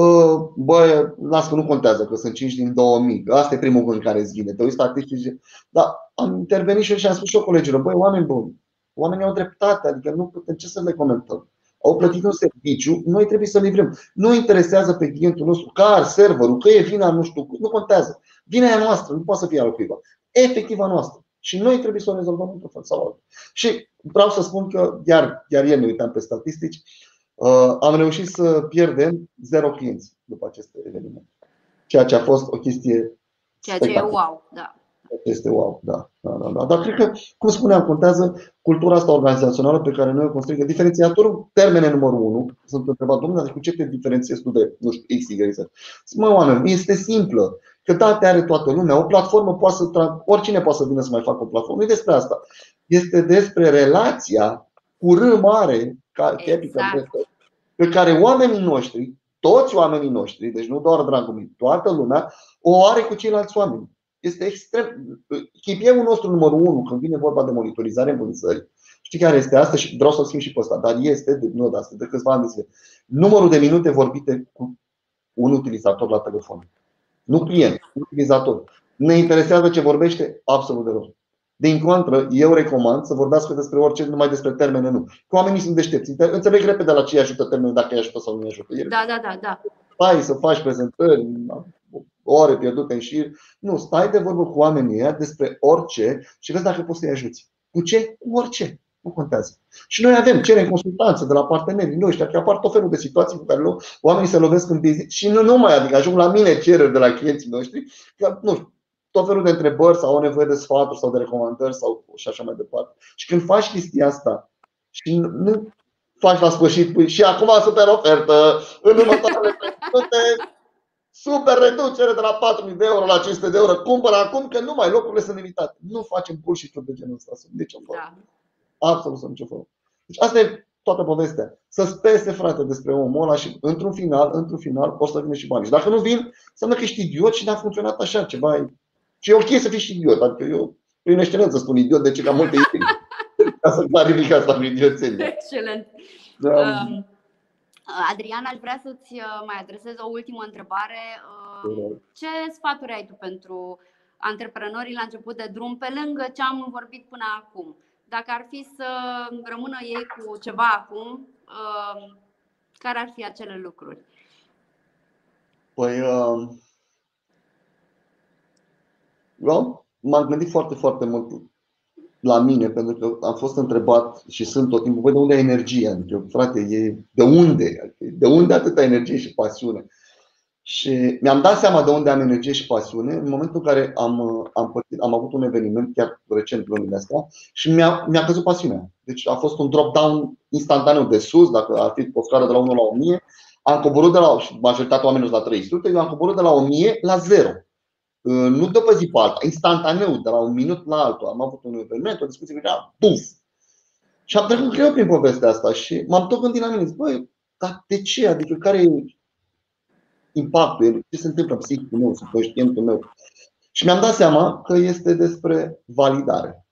uh, bă, las că nu contează, că sunt 5 din 2000. Asta e primul gând care îți vine. Te uiți statistici. Dar am intervenit și eu și am spus și eu colegilor, băi, oameni buni, oamenii au dreptate, adică nu putem ce să le comentăm au plătit un serviciu, noi trebuie să livrăm. Nu interesează pe clientul nostru car serverul, că e vina nu știu, nu contează. Vina e a noastră, nu poate să fie al cuiva. Efectiv a noastră. Și noi trebuie să o rezolvăm într-un fel sau altul. Și vreau să spun că, iar, iar ieri ne uitam pe statistici, uh, am reușit să pierdem zero clienți după aceste evenimente. Ceea ce a fost o chestie Ceea ce e wow, da este wow, da, da, da, da. Dar cred că, cum spuneam, contează cultura asta organizațională pe care noi o construim. Diferențiatorul, termene numărul 1, sunt întrebat, domnule, cu ce te diferențiezi tu de, nu știu, X, Y, Z? Zic, mă, oameni, este simplă. Că date are toată lumea, o platformă poate să, tra- oricine poate să vină să mai facă o platformă. Nu e despre asta. Este despre relația cu R mare, ca, exact. pe care oamenii noștri, toți oamenii noștri, deci nu doar dragul meu, toată lumea, o are cu ceilalți oameni este extrem. KPI-ul nostru numărul 1 când vine vorba de monitorizare în vânzări, știi care este asta și vreau să-l schimb și pe ăsta, dar este, de, nu de asta, de câțiva ani de zile. Numărul de minute vorbite cu un utilizator la telefon. Nu client, utilizator. Ne interesează ce vorbește? Absolut deloc. Din contră, eu recomand să vorbească despre orice, numai despre termene nu. Că oamenii sunt deștepți. Înțeleg repede la ce îi ajută termenul, dacă îi ajută sau nu îi ajută. Da, da, da, da. Stai să faci prezentări, ore pierdute în șir. Nu, stai de vorbă cu oamenii ăia despre orice și vezi dacă poți să-i ajuți. Cu ce? Cu orice. Nu contează. Și noi avem, cerem consultanță de la partenerii noștri, că apar tot felul de situații cu care oamenii se lovesc în business și nu numai, adică ajung la mine cereri de la clienții noștri, că nu știu, tot felul de întrebări sau au nevoie de sfaturi sau de recomandări sau și așa mai departe. Și când faci chestia asta și nu faci la sfârșit, pui, și acum super ofertă, în următoarele minute super reducere de la 4.000 de euro la 500 de euro. Cumpără acum că nu mai locurile sunt limitate. Nu facem bullshit de genul ăsta. Sunt nicio formă. Da. Absolut sunt nicio formă. Deci asta e toată povestea. Să spese, frate, despre omul ăla și într-un final, într-un final, o să vină și bani. Și dacă nu vin, înseamnă că ești idiot și n-a funcționat așa ceva. Și e ok să fii și idiot. Adică eu, prin excelență spun idiot, de ce ca multe idei. Ca să clarific asta prin idioțenie. Excelent. Da. Um, Adrian, aș vrea să-ți uh, mai adresez o ultimă întrebare. Uh, ce sfaturi ai tu pentru antreprenorii la început de drum, pe lângă ce am vorbit până acum? Dacă ar fi să rămână ei cu ceva acum, uh, Care ar fi acele lucruri? Păi, uh, eu m-am gândit foarte, foarte mult la mine, pentru că am fost întrebat și sunt tot timpul, de unde ai energie? Adică, frate, e de unde? De unde atâta energie și pasiune? Și mi-am dat seama de unde am energie și pasiune în momentul în care am, am, pătit, am avut un eveniment, chiar recent lunile astea, și mi-a, mi-a căzut pasiunea. Deci a fost un drop-down instantaneu de sus, dacă ar fi o scară de la 1 la 1000, am coborât de la, majoritatea oamenilor la 300, eu am coborât de la 1000 la 0. Nu de pe zi pe alta, instantaneu, de la un minut la altul. Am avut un eveniment, o discuție cu puf! Și am trecut greu prin povestea asta și m-am tot gândit la mine, zic, băi, dar de ce? Adică care e impactul, ce se întâmplă psihicul meu, subconștientul meu. Și mi-am dat seama că este despre validare.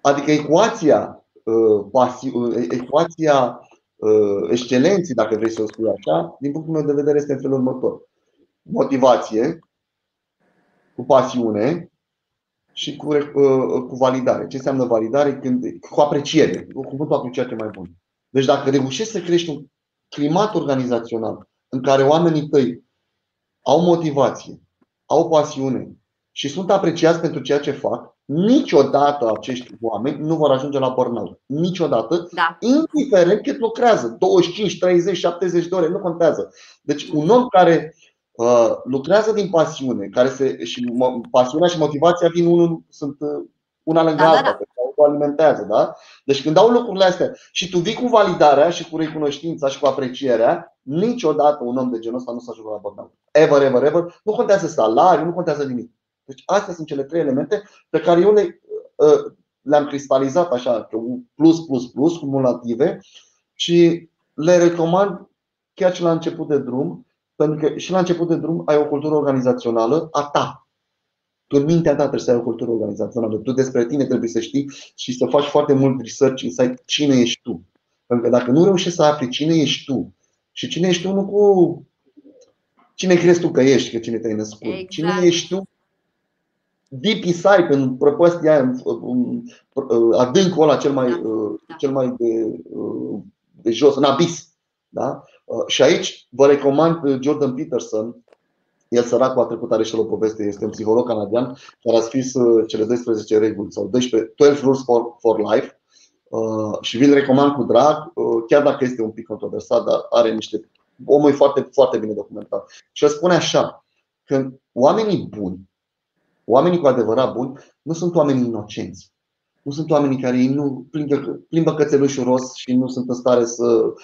Adică ecuația, uh, uh, ecuația uh, excelenții, dacă vrei să o spui așa, din punctul meu de vedere este în felul următor. Motivație, cu pasiune și cu, cu validare. Ce înseamnă validare? Când, cu apreciere. Cu cuvântul apreciat e mai bun. Deci dacă reușești să crești un climat organizațional în care oamenii tăi au motivație, au pasiune și sunt apreciați pentru ceea ce fac, niciodată acești oameni nu vor ajunge la burnout. Niciodată, da. indiferent cât lucrează. 25, 30, 70 de ore, nu contează. Deci un om care uh, lucrează din pasiune, care se, și pasiunea și motivația vin unul, sunt uh, una lângă da, alta, da, da. o alimentează. Da? Deci când au lucrurile astea și tu vii cu validarea și cu recunoștința și cu aprecierea, niciodată un om de genul ăsta nu s-a ajungă la burnout. Ever, ever, ever. Nu contează salariul, nu contează nimic. Deci astea sunt cele trei elemente pe care eu le, uh, le-am cristalizat așa, plus, plus, plus, cumulative și le recomand chiar și la început de drum, pentru că și la început de drum ai o cultură organizațională a ta, tu în mintea ta trebuie să ai o cultură organizațională. Tu despre tine trebuie să știi și să faci foarte mult research inside cine ești tu. Pentru că dacă nu reușești să afli cine ești tu și cine ești tu nu cu cine crezi tu că ești, că cine te-ai născut. Exact. Cine ești tu deep inside, în prăpăstia în, în, adâncul ăla cel mai, da. Uh, da. cel mai de, uh, de jos, în abis. Da? Uh, și aici vă recomand Jordan Peterson, el săracul a trecut, are și el o poveste, este un psiholog canadian care a scris uh, cele 12 reguli sau 12, 12 rules for, for life uh, și vi-l recomand cu drag, uh, chiar dacă este un pic controversat, dar are niște omul e foarte, foarte bine documentat. Și el spune așa, că oamenii buni, oamenii cu adevărat buni, nu sunt oameni inocenți. Nu sunt oamenii care ei nu plimbă, plimbă cățelușul roz și nu sunt în stare să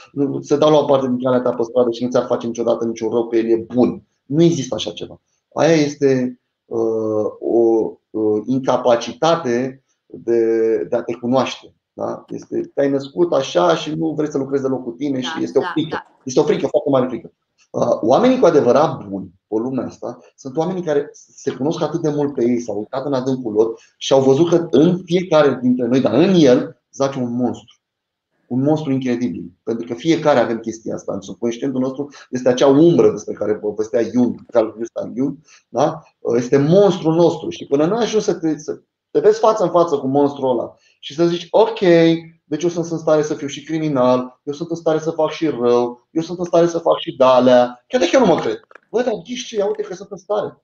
se dau la o parte din calea ta pe stradă și nu ți-ar face niciodată niciun rău că el e bun. Nu există așa ceva. Aia este uh, o uh, incapacitate de, de a te cunoaște. Da? Este, te-ai născut așa și nu vrei să lucrezi deloc cu tine da, și este o da, frică. Da, da. Este o frică, foarte mare frică. Uh, oamenii cu adevărat buni pe lumea asta sunt oamenii care se cunosc atât de mult pe ei, s-au uitat în adâncul lor și au văzut că în fiecare dintre noi, dar în el, zace un monstru un monstru incredibil. Pentru că fiecare avem chestia asta. În subconștientul nostru este acea umbră despre care povestea Jung, Carl Gustav Jung. Da? Este monstrul nostru. Și până nu ajungi să te, să te vezi față în față cu monstrul ăla și să zici, ok, deci eu sunt în stare să fiu și criminal, eu sunt în stare să fac și rău, eu sunt în stare să fac și dalea, chiar dacă eu nu mă cred. Bă, dar ghiși ce, uite că sunt în stare.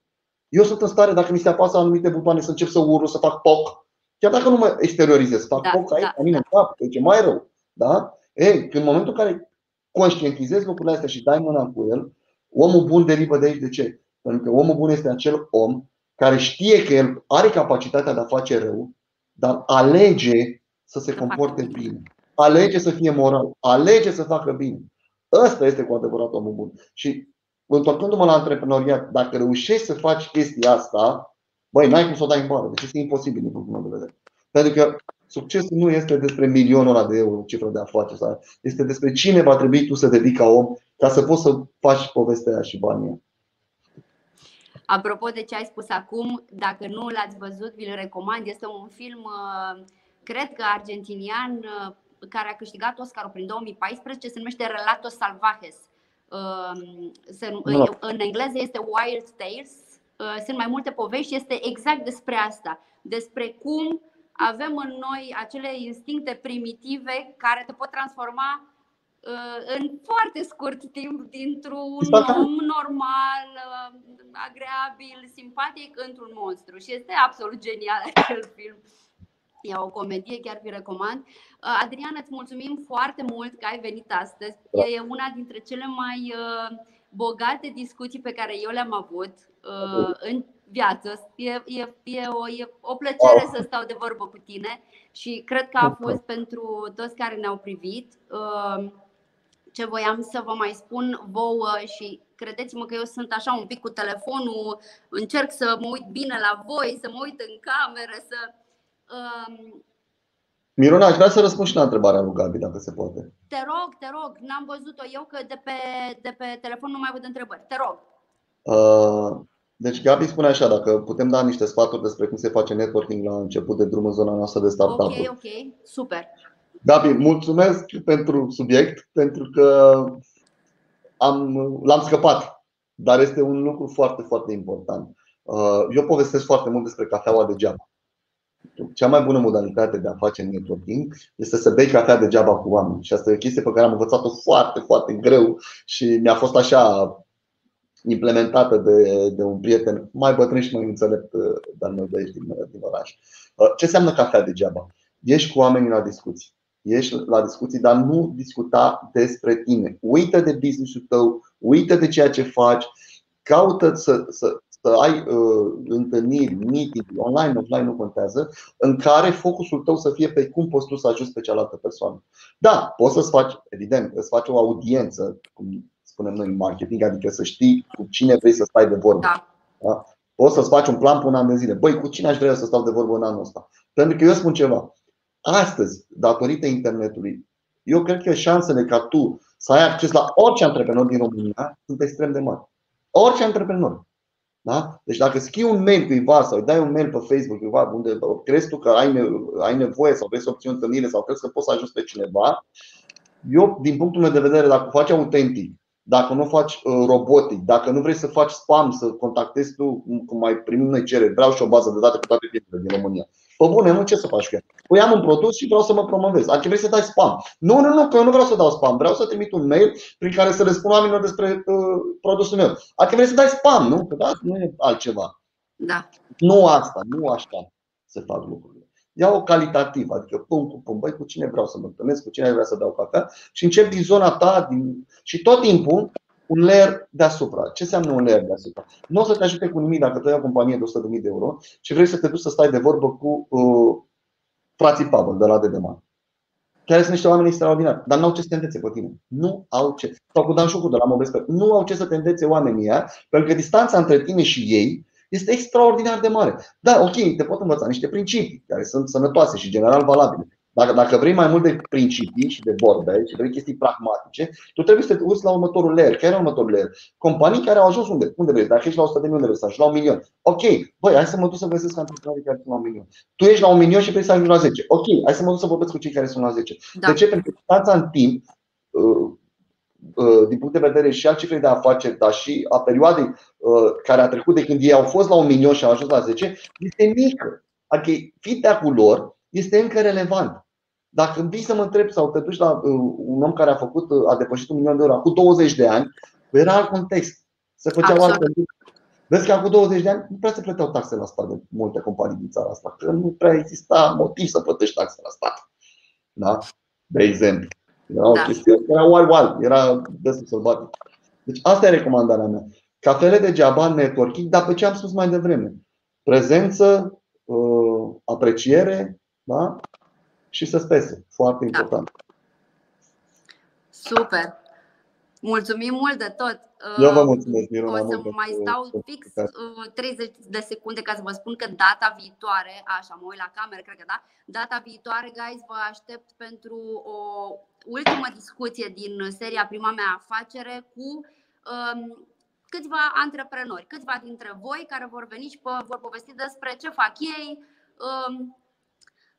Eu sunt în stare, dacă mi se apasă anumite butoane, să încep să urlu, să fac poc. Chiar dacă nu mă exteriorizez, fac da, poc aici, da, la mine da. în cap, e ce mai rău. Da? Ei, în momentul în care conștientizezi lucrurile astea și dai mâna cu el, omul bun derivă de aici. De ce? Pentru că omul bun este acel om care știe că el are capacitatea de a face rău, dar alege să se comporte bine. Alege să fie moral. Alege să facă bine. Ăsta este cu adevărat omul bun. Și întorcându-mă la antreprenoriat, dacă reușești să faci chestia asta, băi, n-ai cum să o dai în bară. Deci este imposibil din punctul meu de vedere. Pentru că Succesul nu este despre milionul ăla de euro, cifră de afaceri. Este despre cine va trebui tu să devii ca om ca să poți să faci povestea aia și banii. Apropo de ce ai spus acum, dacă nu l-ați văzut, vi-l recomand. Este un film, uh, cred că argentinian, uh, care a câștigat Oscarul prin 2014, se numește Relatos Salvajes. Uh, în engleză este Wild Tales. Sunt mai multe povești, este exact despre asta. Despre cum avem în noi acele instincte primitive care te pot transforma în foarte scurt timp dintr-un om normal, agreabil, simpatic, într-un monstru. Și este absolut genial acel film. E o comedie, chiar vi recomand. Adriana, îți mulțumim foarte mult că ai venit astăzi. Da. E una dintre cele mai bogate discuții pe care eu le-am avut în viață. E, e, e, o, e o plăcere să stau de vorbă cu tine și cred că a fost pentru toți care ne-au privit ce voiam să vă mai spun vouă și credeți-mă că eu sunt așa un pic cu telefonul, încerc să mă uit bine la voi, să mă uit în cameră, să. Um... Miruna, aș vrea să răspund și la întrebarea lui Gabi, dacă se poate. Te rog, te rog, n-am văzut-o eu că de pe, de pe telefon nu mai văd întrebări. Te rog. Uh, deci Gabi spune așa, dacă putem da niște sfaturi despre cum se face networking la început de drum în zona noastră de startup. Ok, ok, super. Gabi, mulțumesc pentru subiect, pentru că am, l-am scăpat, dar este un lucru foarte, foarte important. Uh, eu povestesc foarte mult despre cafeaua degeaba. Cea mai bună modalitate de a face networking este să bei cafea degeaba cu oameni. Și asta e o chestie pe care am învățat-o foarte, foarte greu și mi-a fost așa implementată de, de un prieten mai bătrân și mai înțelept uh, de-al meu de aici din, din oraș. Uh, ce înseamnă cafea degeaba? Ești cu oamenii la discuții ieși la discuții, dar nu discuta despre tine. Uită de business-ul tău, uită de ceea ce faci, caută să, să, să ai uh, întâlniri, meeting, online, offline, nu contează, în care focusul tău să fie pe cum poți tu să ajuți pe cealaltă persoană. Da, poți să-ți faci, evident, să faci o audiență, cum spunem noi în marketing, adică să știi cu cine vrei să stai de vorbă. Da. Da? Poți să-ți faci un plan pe un an de zile. Băi, cu cine aș vrea să stau de vorbă în anul ăsta? Pentru că eu spun ceva astăzi, datorită internetului, eu cred că șansele ca tu să ai acces la orice antreprenor din România sunt extrem de mari. Orice antreprenor. Da? Deci dacă scrii un mail cuiva sau îi dai un mail pe Facebook cuiva unde crezi tu că ai, ai nevoie sau vrei să obții o întâlnire sau crezi că poți să ajungi pe cineva, eu, din punctul meu de vedere, dacă faci autentic, dacă nu faci uh, robotic, dacă nu vrei să faci spam, să contactezi tu, cum mai primim noi cereri, vreau și o bază de date cu toate piețele din România. Pe bune, nu ce să faci cu ea? Păi am un produs și vreau să mă promovez. Adică vrei să dai spam. Nu, nu, nu, că eu nu vreau să dau spam. Vreau să trimit un mail prin care să răspund oamenilor despre uh, produsul meu. Adică vrei să dai spam, nu? Că da, nu e altceva. Da. Nu asta, nu așa se fac lucrurile. Ia o calitativă, adică pum cu pum, băi, cu cine vreau să mă întâlnesc, cu cine vreau să dau cafea și încep din zona ta din... și tot timpul un layer deasupra. Ce înseamnă un layer deasupra? Nu o să te ajute cu nimic dacă tu ai o companie de 100.000 de euro și vrei să te duci să stai de vorbă cu uh, frații Pavel de la Dedeman. Care sunt niște oameni extraordinari, dar nu au ce să te învețe pe tine. Nu au ce. Sau cu Dan Șucu de la Mobesper. Nu au ce să te învețe oamenii ăia, pentru că distanța între tine și ei este extraordinar de mare. Da, ok, te pot învăța niște principii care sunt sănătoase și general valabile. Dacă, dacă vrei mai mult de principii și de vorbe și vrei chestii pragmatice, tu trebuie să te uiți la următorul layer. Care e următorul layer? Companii care au ajuns unde? Unde vrei? Dacă ești la 100 de mii, unde vrei să ajungi? La un milion. Ok, băi, hai să mă duc să găsesc antreprenorii care sunt la un milion. Tu ești la un milion și vrei să ajungi la 10. Ok, hai să mă duc să vorbesc cu cei care sunt la 10. Da. De ce? Pentru că distanța în timp uh, uh, din punct de vedere și al cifrei de afaceri, dar și a perioadei uh, care a trecut de când ei au fost la un milion și au ajuns la 10, este mică. Adică feedback-ul lor este încă relevant. Dacă vii să mă întreb sau te duci la uh, un om care a făcut, uh, a depășit un milion de euro cu 20 de ani, era alt context. Se făceau alte Vezi că acum 20 de ani nu prea se plăteau taxe la stat de multe companii din țara asta, că nu prea exista motiv să plătești taxe la stat. Da? De exemplu. Era o da. chestie, era wild, wild, era destul sălbatic. Deci asta e recomandarea mea. Cafele degeaba, networking, dar pe ce am spus mai devreme. Prezență, uh, apreciere, da? Și să spese. Foarte da. important. Super! Mulțumim mult de tot! Eu vă mulțumesc, Miruna, O să mai stau fix 30 uh, de secunde ca să vă spun că data viitoare, așa, mă uit la cameră, cred că da, data viitoare, guys, vă aștept pentru o ultimă discuție din seria Prima mea afacere cu um, câțiva antreprenori, câțiva dintre voi care vor veni și vor povesti despre ce fac ei, um,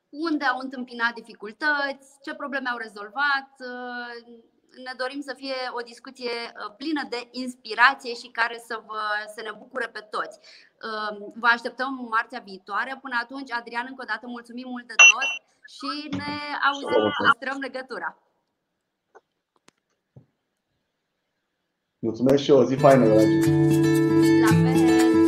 unde au întâmpinat dificultăți, ce probleme au rezolvat. Uh, ne dorim să fie o discuție uh, plină de inspirație și care să, vă, să ne bucure pe toți. Uh, vă așteptăm marțea viitoare. Până atunci, Adrian, încă o dată mulțumim mult de tot și ne auzim, păstrăm legătura. Mulțumesc și eu, o zi faină, La fel!